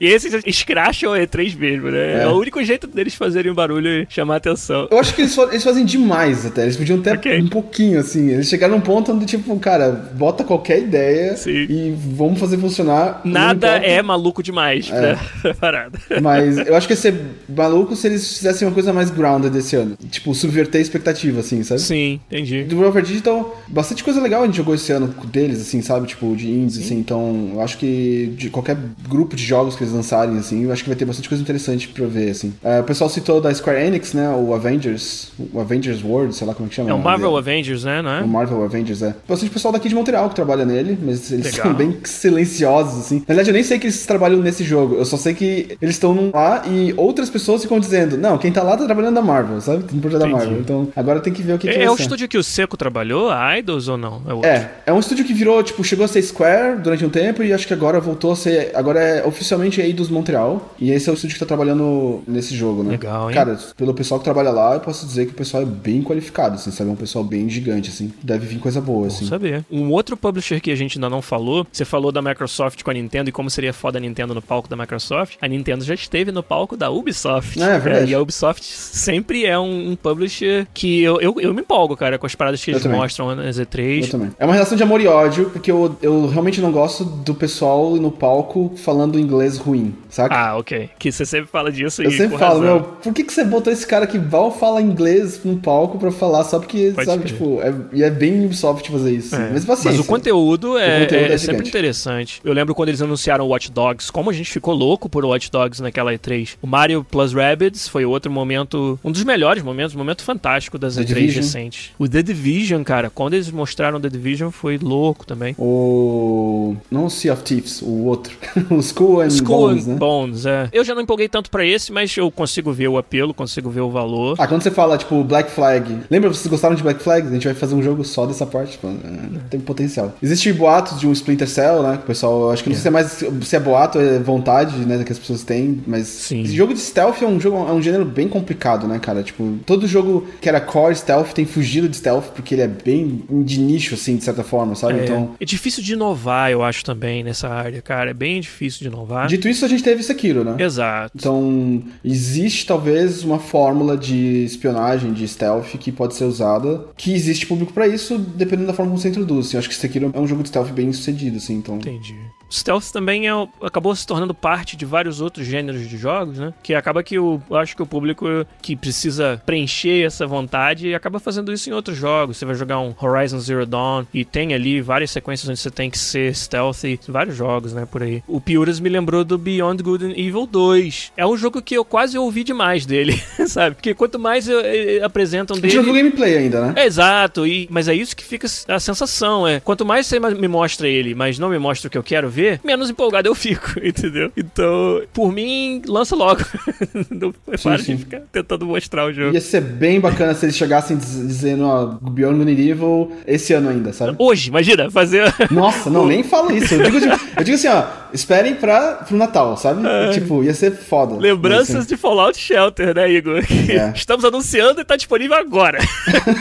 [SPEAKER 1] E esses escracham o E3 mesmo, né? É. é. o único jeito deles fazerem barulho e chamar atenção.
[SPEAKER 2] Eu acho que eles, eles fazem demais até. Eles podiam ter okay. um pouquinho, assim. Eles chegaram num ponto onde, tipo, cara, bota qualquer ideia
[SPEAKER 1] Sim.
[SPEAKER 2] e vamos fazer funcionar.
[SPEAKER 1] Nada é maluco demais é. pra *laughs* parada.
[SPEAKER 2] Mas eu acho que ia ser maluco se eles fizessem uma coisa mais grounded desse ano. Tipo, subverter a expectativa, assim, sabe?
[SPEAKER 1] Sim, entendi.
[SPEAKER 2] Do Rover Digital, bastante coisa legal a gente jogou esse ano deles, assim, sabe? Tipo, de indies, assim. Então, eu acho que de qualquer grupo de jogos que eles lançarem, assim, eu acho que vai ter bastante coisa interessante pra ver, assim. Uh, o pessoal citou da Square Enix, né, o Avengers, o Avengers World, sei lá como é que chama.
[SPEAKER 1] É o Marvel Avengers, né, não é?
[SPEAKER 2] O Marvel Avengers, é. Bastante pessoal daqui de Montreal que trabalha nele, mas eles Legal. são bem silenciosos, assim. Na verdade, eu nem sei que eles trabalham nesse jogo, eu só sei que eles estão lá e outras pessoas ficam dizendo, não, quem tá lá tá trabalhando na Marvel, sabe? Tem um projeto da Marvel. Então, agora tem que ver o que,
[SPEAKER 1] é,
[SPEAKER 2] que
[SPEAKER 1] vai
[SPEAKER 2] É
[SPEAKER 1] o estúdio que o Seco trabalhou, a Idols ou não?
[SPEAKER 2] É, é, é um estúdio que virou, tipo, chegou a ser Square durante um tempo e acho que agora voltou a ser, agora é oficialmente Eidos Montreal. E esse é o estúdio que tá trabalhando nesse jogo, né?
[SPEAKER 1] Legal, hein?
[SPEAKER 2] Cara, pelo pessoal que trabalha lá, eu posso dizer que o pessoal é bem qualificado, assim, sabe? É um pessoal bem gigante, assim. Deve vir coisa boa, assim.
[SPEAKER 1] Vamos saber. Um outro publisher que a gente ainda não falou, você falou da Microsoft com a Nintendo e como seria foda a Nintendo no palco da Microsoft. A Nintendo já esteve no palco da Ubisoft.
[SPEAKER 2] É, é verdade.
[SPEAKER 1] É, e a Ubisoft sempre é um, um publisher que eu, eu, eu, me empolgo, cara, com as paradas que eu eles também. mostram na Z3.
[SPEAKER 2] Eu também. É uma relação de amor e ódio, porque eu, eu realmente não gosto do pessoal no palco falando inglês ruim, saca?
[SPEAKER 1] Ah, ok. Que você sempre fala disso
[SPEAKER 2] Eu
[SPEAKER 1] e
[SPEAKER 2] sempre falo, razão. meu, por que, que você botou esse cara que vai falar inglês no palco pra falar só porque, Pode sabe, tipo, é, e é bem Ubisoft fazer isso. É. Mas paciência.
[SPEAKER 1] Mas o conteúdo é, o conteúdo é, é sempre interessante. Eu lembro quando eles anunciaram Watch Dogs, como a gente ficou louco por Watch Dogs naquela E3. O Mario Plus Rabbids foi outro momento, um dos melhores momentos, um momento fantástico das The E3 Division. recentes. O The Division, cara, quando eles mostraram The Division foi louco também.
[SPEAKER 2] O... não o Sea of Thieves, o outro. *laughs* o Skull and
[SPEAKER 1] Skull
[SPEAKER 2] Bones,
[SPEAKER 1] and
[SPEAKER 2] né?
[SPEAKER 1] Bones, é. Eu já não empolguei tanto para esse, mas eu consigo ver o apelo, consigo ver o valor.
[SPEAKER 2] Ah, quando você fala, tipo, Black Flag. Lembra, vocês gostaram de Black Flag? A gente vai fazer um jogo só dessa parte. Tipo, é, tem potencial. Existem boatos de um Splinter Cell, né? Que o pessoal, acho que não yeah. sei se é mais se é boato, é vontade, né? Que as pessoas têm, mas.
[SPEAKER 1] Sim.
[SPEAKER 2] Esse jogo de stealth é um jogo, é um gênero bem complicado, né, cara? Tipo, todo jogo que era core stealth tem fugido de stealth porque ele é bem de nicho, assim, de certa forma, sabe?
[SPEAKER 1] É.
[SPEAKER 2] Então.
[SPEAKER 1] É difícil de inovar, eu acho também, nessa área, cara. É bem difícil de inovar.
[SPEAKER 2] Dito Dito isso, a gente teve Sekiro, né?
[SPEAKER 1] Exato.
[SPEAKER 2] Então, existe talvez uma fórmula de espionagem, de stealth que pode ser usada, que existe público para isso, dependendo da forma como você introduz. Assim, eu acho que Sekiro é um jogo de stealth bem sucedido, assim, então...
[SPEAKER 1] Entendi. Stealth também é, acabou se tornando parte de vários outros gêneros de jogos, né? Que acaba que o, eu acho que o público que precisa preencher essa vontade acaba fazendo isso em outros jogos. Você vai jogar um Horizon Zero Dawn e tem ali várias sequências onde você tem que ser stealthy, vários jogos, né, por aí. O Piuras me lembrou do Beyond Good and Evil 2. É um jogo que eu quase ouvi demais dele, *laughs* sabe? Porque quanto mais eu, eu, apresentam dele... A
[SPEAKER 2] gente não gameplay ainda, né?
[SPEAKER 1] É, exato, e, mas é isso que fica a sensação, é. Quanto mais você me mostra ele, mas não me mostra o que eu quero ver, menos empolgado eu fico, *laughs* entendeu? Então, por mim, lança logo. *laughs* não para de ficar tentando mostrar o jogo.
[SPEAKER 2] Ia ser bem bacana se eles chegassem dizendo, ó, Beyond Good Evil esse ano ainda, sabe?
[SPEAKER 1] Hoje, imagina, fazer... *laughs*
[SPEAKER 2] Nossa, não, nem falo isso. Eu digo, eu digo assim, ó, esperem pra, pro Natal, sabe? É. Tipo, ia ser foda.
[SPEAKER 1] Lembranças assim. de Fallout Shelter, né, Igor? É. Estamos anunciando e tá disponível agora.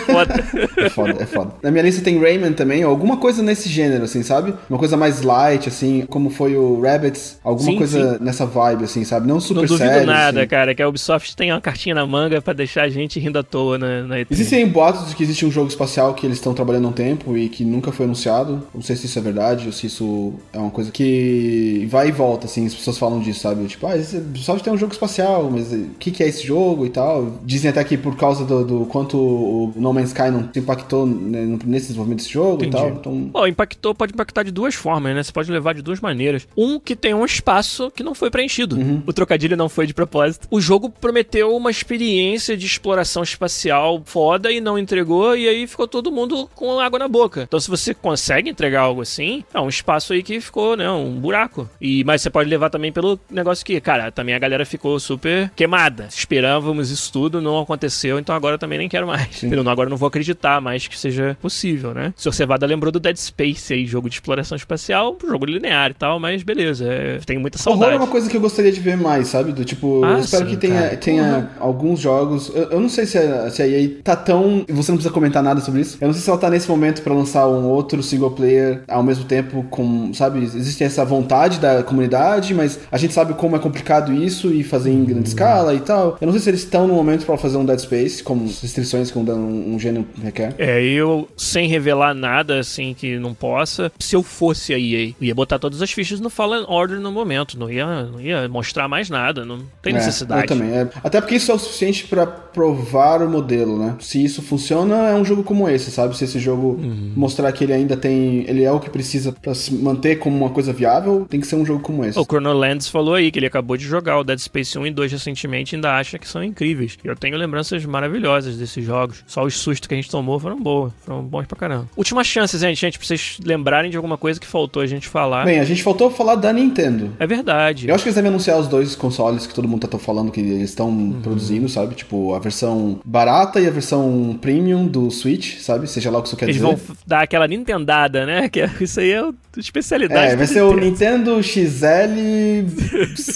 [SPEAKER 2] foda. É foda, é foda. Na minha lista tem Rayman também, alguma coisa nesse gênero, assim, sabe? Uma coisa mais light, assim, como foi o Rabbits, alguma sim, coisa sim. nessa vibe, assim, sabe? Não super
[SPEAKER 1] Não
[SPEAKER 2] duvido sério,
[SPEAKER 1] nada,
[SPEAKER 2] assim.
[SPEAKER 1] cara, que a Ubisoft tem uma cartinha na manga para deixar a gente rindo à toa na, na
[SPEAKER 2] E3. Existem boatos de que existe um jogo espacial que eles estão trabalhando há um tempo e que nunca foi anunciado. Não sei se isso é verdade ou se isso é uma coisa que vai e volta, assim, as pessoas falam disso, sabe? Tipo, ah, esse Ubisoft tem um jogo espacial, mas o que, que é esse jogo e tal? Dizem até que por causa do, do quanto o No Man's Sky não impactou né, nesse desenvolvimento desse jogo Entendi. e tal. Então...
[SPEAKER 1] Bom, impactou, pode impactar de duas formas, né? Você pode levar de duas maneiras. Um que tem um espaço que não foi preenchido. Uhum. O trocadilho não foi de propósito. O jogo prometeu uma experiência de exploração espacial foda e não entregou, e aí ficou todo mundo com água na boca. Então, se você consegue entregar algo assim, é um espaço aí que ficou, né, um buraco. E mas você pode levar também pelo negócio que, cara, também a galera ficou super queimada. Esperávamos isso tudo, não aconteceu, então agora também nem quero mais. Não, agora não vou acreditar mais que seja possível, né? O Sr. Cevada lembrou do Dead Space aí, jogo de exploração espacial, jogo linear e tal, mas beleza, é, tem muita saudade.
[SPEAKER 2] Horror é uma coisa que eu gostaria de ver mais, sabe? Do tipo, ah, eu espero sim, que tenha, tenha alguns jogos. Eu, eu, não sei se a, se a EA tá tão. Você não precisa comentar nada sobre isso. Eu não sei se ela tá nesse momento para lançar um outro single player ao mesmo tempo com. Sabe? Existe essa vontade da comunidade, mas a gente sabe como é complicado isso e fazer em grande escala e tal. Eu não sei se eles estão no momento para fazer um Dead Space, com restrições que um, um, um gênero requer.
[SPEAKER 1] É, eu, sem revelar nada assim que não possa, se eu fosse a EA, ia botar todas as fichas no Fallen Order no momento, não ia, não ia mostrar mais nada, não tem é, necessidade.
[SPEAKER 2] Eu também. É. Até porque isso é o suficiente para provar o modelo, né? Se isso funciona, é um jogo como esse, sabe? Se esse jogo uhum. mostrar que ele ainda tem. Ele é o que precisa para se manter como uma coisa viável, tem que ser um jogo como esse.
[SPEAKER 1] O Chronolands falou aí que ele acabou de jogar o Dead Space 1 e 2 recentemente e ainda acha que são incríveis. Eu tenho lembranças maravilhosas desses jogos. Só os sustos que a gente tomou foram boas. Foram bons pra caramba. Última chance, gente, gente, pra vocês lembrarem de alguma coisa que faltou a gente falar.
[SPEAKER 2] Bem, a gente faltou falar da Nintendo.
[SPEAKER 1] É verdade.
[SPEAKER 2] Eu acho que eles devem anunciar os dois consoles que todo mundo tá falando que eles estão uhum. produzindo, sabe? Tipo, a versão barata e a versão premium do Switch, sabe? Seja lá o que isso quer
[SPEAKER 1] eles
[SPEAKER 2] dizer.
[SPEAKER 1] Eles vão dar aquela Nintendada, né? *laughs* Que é, isso aí é a especialidade.
[SPEAKER 2] É, vai ser o Nintendo XL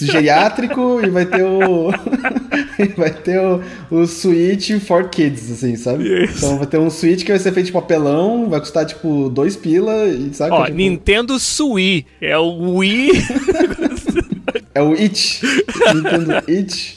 [SPEAKER 2] *laughs* geriátrico e vai ter o. *laughs* vai ter o, o Switch for Kids, assim, sabe? Isso. Então vai ter um Switch que vai ser feito de papelão, vai custar tipo dois pila e sabe?
[SPEAKER 1] Ó,
[SPEAKER 2] tipo...
[SPEAKER 1] Nintendo Switch. É o Wii.
[SPEAKER 2] é o It. Nintendo It.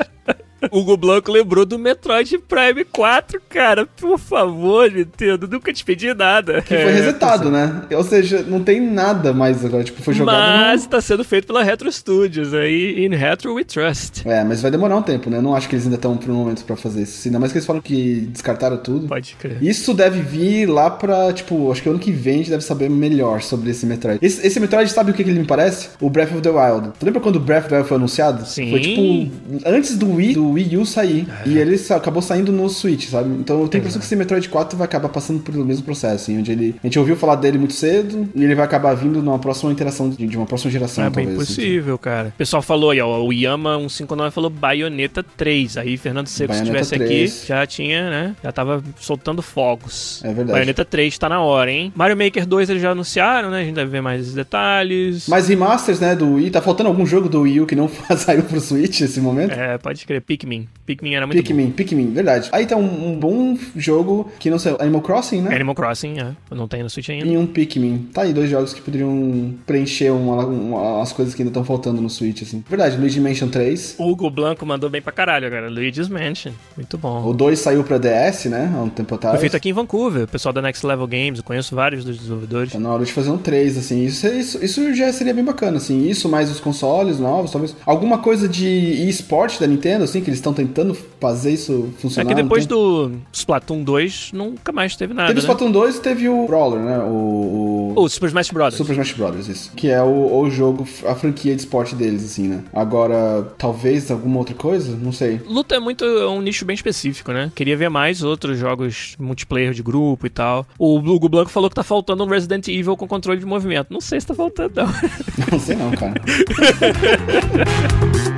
[SPEAKER 2] *laughs*
[SPEAKER 1] Hugo Blanco lembrou do Metroid Prime 4, cara. Por favor, Nintendo, nunca te pedi nada.
[SPEAKER 2] Que foi é, resetado, né? Ou seja, não tem nada mais agora. Tipo, foi jogado.
[SPEAKER 1] Mas no... tá sendo feito pela Retro Studios aí, in Retro We Trust.
[SPEAKER 2] É, mas vai demorar um tempo, né? Eu não acho que eles ainda estão pro momento pra fazer isso. Ainda mais que eles falam que descartaram tudo.
[SPEAKER 1] Pode crer.
[SPEAKER 2] Isso deve vir lá pra, tipo, acho que ano que vem a gente deve saber melhor sobre esse Metroid. Esse, esse Metroid, sabe o que, que ele me parece? O Breath of the Wild. Tu lembra quando o Breath of the Wild foi anunciado?
[SPEAKER 1] Sim.
[SPEAKER 2] Foi tipo, antes do Wii, do Wii U sair. É. E ele acabou saindo no Switch, sabe? Então eu tenho a impressão que esse Metroid 4 vai acabar passando pelo mesmo processo, assim, onde ele. A gente ouviu falar dele muito cedo e ele vai acabar vindo numa próxima interação de, de uma próxima geração.
[SPEAKER 1] É
[SPEAKER 2] talvez,
[SPEAKER 1] bem assim. possível, assim. cara. O pessoal falou aí, ó, o Yama 159 falou Bayonetta 3. Aí Fernando Seco, se estivesse aqui, já tinha, né? Já tava soltando fogos.
[SPEAKER 2] É verdade.
[SPEAKER 1] Bayonetta 3 tá na hora, hein? Mario Maker 2 eles já anunciaram, né? A gente deve ver mais detalhes.
[SPEAKER 2] Mais remasters, né? Do Wii. Tá faltando algum jogo do Wii U que não *laughs* saiu pro Switch nesse momento?
[SPEAKER 1] É, pode crer. Pikmin Pikmin. Pikmin era muito
[SPEAKER 2] Pikmin, bom. Pikmin, verdade. Aí tá um, um, bom jogo que não sei, Animal Crossing, né?
[SPEAKER 1] Animal Crossing, é. Eu não tenho no Switch ainda.
[SPEAKER 2] E um Pikmin. Tá aí dois jogos que poderiam preencher uma, uma, as coisas que ainda estão faltando no Switch, assim. Verdade, Luigi Mansion 3.
[SPEAKER 1] O Hugo Blanco mandou bem pra caralho, cara. Luigi's Mansion. Muito bom.
[SPEAKER 2] O 2 saiu pra DS, né? Há um tempo atrás.
[SPEAKER 1] Foi feito aqui em Vancouver. O pessoal da Next Level Games. Eu conheço vários dos desenvolvedores.
[SPEAKER 2] Tá na hora de fazer um 3, assim. Isso, isso, isso já seria bem bacana, assim. Isso mais os consoles novos, talvez. Alguma coisa de eSport da Nintendo, assim, que eles estão tentando fazer isso funcionar.
[SPEAKER 1] É que depois do Splatoon 2 nunca mais teve nada.
[SPEAKER 2] Teve né? Splatoon 2 e teve o Brawler, né? O,
[SPEAKER 1] o... o Super Smash Bros.
[SPEAKER 2] Super Smash Bros, isso. Que é o, o jogo, a franquia de esporte deles, assim, né? Agora, talvez alguma outra coisa? Não sei.
[SPEAKER 1] Luta é muito é um nicho bem específico, né? Queria ver mais outros jogos multiplayer de grupo e tal. O Hugo Blanco falou que tá faltando um Resident Evil com controle de movimento. Não sei se tá faltando, não. *laughs*
[SPEAKER 2] Não sei não, cara.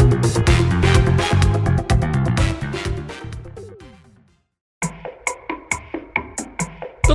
[SPEAKER 2] *laughs*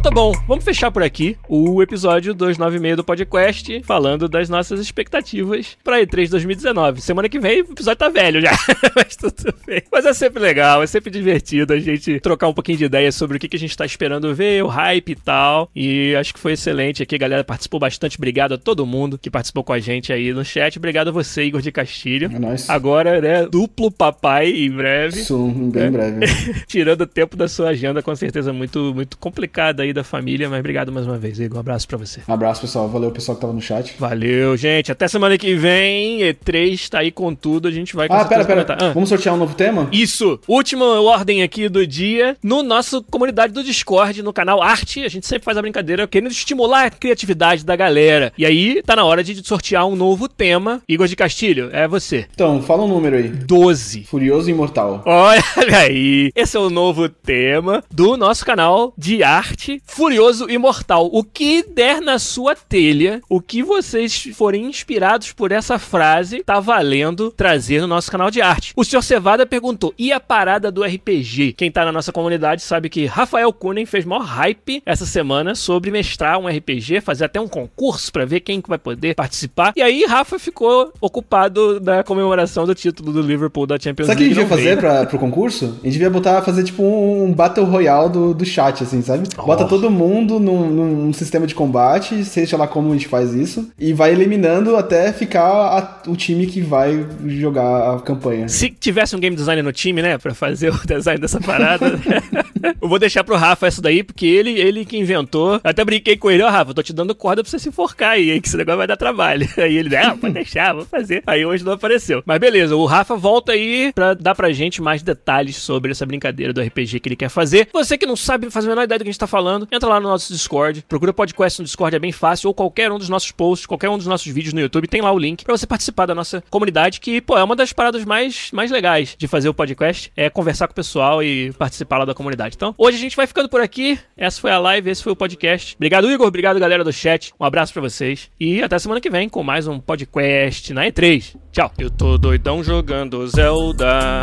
[SPEAKER 1] Então tá bom, vamos fechar por aqui o episódio 296 do podcast, falando das nossas expectativas pra E3 2019. Semana que vem o episódio tá velho já, *laughs* mas tudo bem. Mas é sempre legal, é sempre divertido a gente trocar um pouquinho de ideias sobre o que, que a gente tá esperando ver, o hype e tal. E acho que foi excelente aqui, a galera participou bastante. Obrigado a todo mundo que participou com a gente aí no chat. Obrigado a você, Igor de Castilho.
[SPEAKER 2] É nóis.
[SPEAKER 1] Agora, né, duplo papai em breve.
[SPEAKER 2] Isso, bem
[SPEAKER 1] É.
[SPEAKER 2] breve. *laughs*
[SPEAKER 1] Tirando o tempo da sua agenda, com certeza muito, muito complicada aí da família, mas obrigado mais uma vez, Igor. Um abraço pra você.
[SPEAKER 2] Um abraço, pessoal. Valeu, pessoal que tava no chat.
[SPEAKER 1] Valeu, gente. Até semana que vem. E3 tá aí com tudo. A gente vai com
[SPEAKER 2] Ah, pera, pera.
[SPEAKER 1] Ah.
[SPEAKER 2] Vamos sortear um novo tema?
[SPEAKER 1] Isso! Última ordem aqui do dia. No nosso comunidade do Discord, no canal Arte, a gente sempre faz a brincadeira querendo estimular a criatividade da galera. E aí, tá na hora de sortear um novo tema. Igor de Castilho, é você.
[SPEAKER 2] Então, fala um número aí.
[SPEAKER 1] 12.
[SPEAKER 2] Furioso e Imortal.
[SPEAKER 1] Olha *laughs* aí, esse é o novo tema do nosso canal de arte Furioso Imortal. O que der na sua telha, o que vocês forem inspirados por essa frase, tá valendo trazer no nosso canal de arte. O Sr. Cevada perguntou: e a parada do RPG? Quem tá na nossa comunidade sabe que Rafael Kunen fez maior hype essa semana sobre mestrar um RPG, fazer até um concurso pra ver quem que vai poder participar. E aí, Rafa ficou ocupado na comemoração do título do Liverpool da Champions
[SPEAKER 2] Sabe o que a
[SPEAKER 1] League.
[SPEAKER 2] gente devia
[SPEAKER 1] não
[SPEAKER 2] fazer pra, pro concurso? A gente devia botar, fazer tipo um Battle Royale do, do chat, assim, sabe? Bota. Todo mundo num, num sistema de combate, seja lá como a gente faz isso, e vai eliminando até ficar a- o time que vai jogar a campanha.
[SPEAKER 1] Se tivesse um game designer no time, né, pra fazer *laughs* o design dessa parada, *laughs* eu vou deixar pro Rafa essa daí, porque ele, ele que inventou. Até brinquei com ele, ó, Rafa, tô te dando corda pra você se enforcar aí, que esse negócio vai dar trabalho. *laughs* Aí ele, ah, pode deixar, vou fazer. Aí hoje não apareceu. Mas beleza, o Rafa volta aí pra dar pra gente mais detalhes sobre essa brincadeira do RPG que ele quer fazer. Você que não sabe, faz a menor ideia do que a gente tá falando, entra lá no nosso Discord, procura podcast no Discord, é bem fácil, ou qualquer um dos nossos posts, qualquer um dos nossos vídeos no YouTube, tem lá o link pra você participar da nossa comunidade, que, pô, é uma das paradas mais, mais legais de fazer o podcast, é conversar com o pessoal e participar lá da comunidade. Então, hoje a gente vai ficando por aqui, essa foi a live, esse foi o podcast. Obrigado, Igor, obrigado, galera do chat, um abraço pra vocês, e até semana que vem com mais um podcast na E3. Tchau! Eu tô doidão jogando Zelda...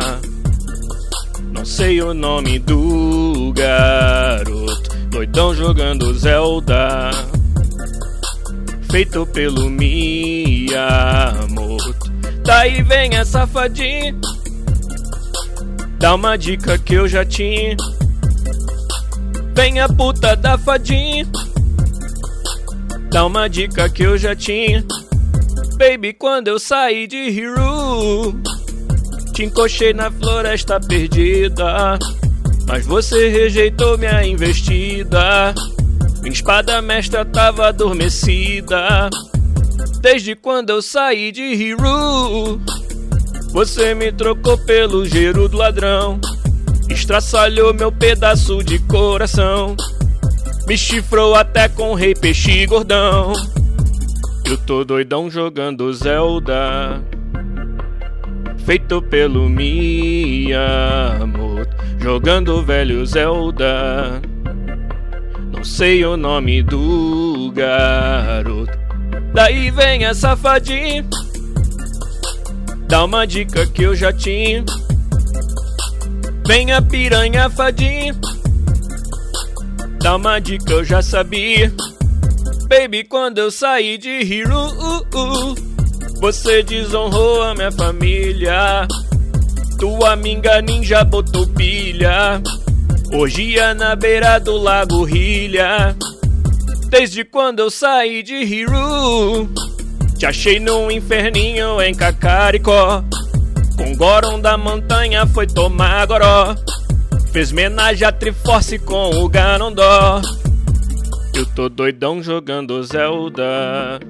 [SPEAKER 1] Não sei o nome do garoto. Doidão jogando Zelda. Feito pelo Miyamoto. Daí vem a safadinha. Dá uma dica que eu já tinha. Vem a puta da fadinha. Dá uma dica que eu já tinha. Baby, quando eu saí de Hero. Te encoxei na floresta perdida, mas você rejeitou minha investida. Minha espada mestra tava adormecida. Desde quando eu saí de Hero, você me trocou pelo gero do ladrão. Estraçalhou meu pedaço de coração. Me chifrou até com rei peixe gordão. Eu tô doidão jogando Zelda feito pelo Miyamoto, jogando o velho Zelda. Não sei o nome do garoto. Daí vem a safadinha, dá uma dica que eu já tinha. Vem a piranha fadinha, dá uma dica eu já sabia. Baby, quando eu saí de Hero, uh, uh, você desonrou a minha família. Tua minga ninja botou pilha. Hoje ia na beira do lago Rilha. Desde quando eu saí de Hiru, te achei num inferninho em Cacaricó. Com Goron da montanha foi tomar goró. Fez menagem a Triforce com o Ganondorf. Eu tô doidão jogando Zelda.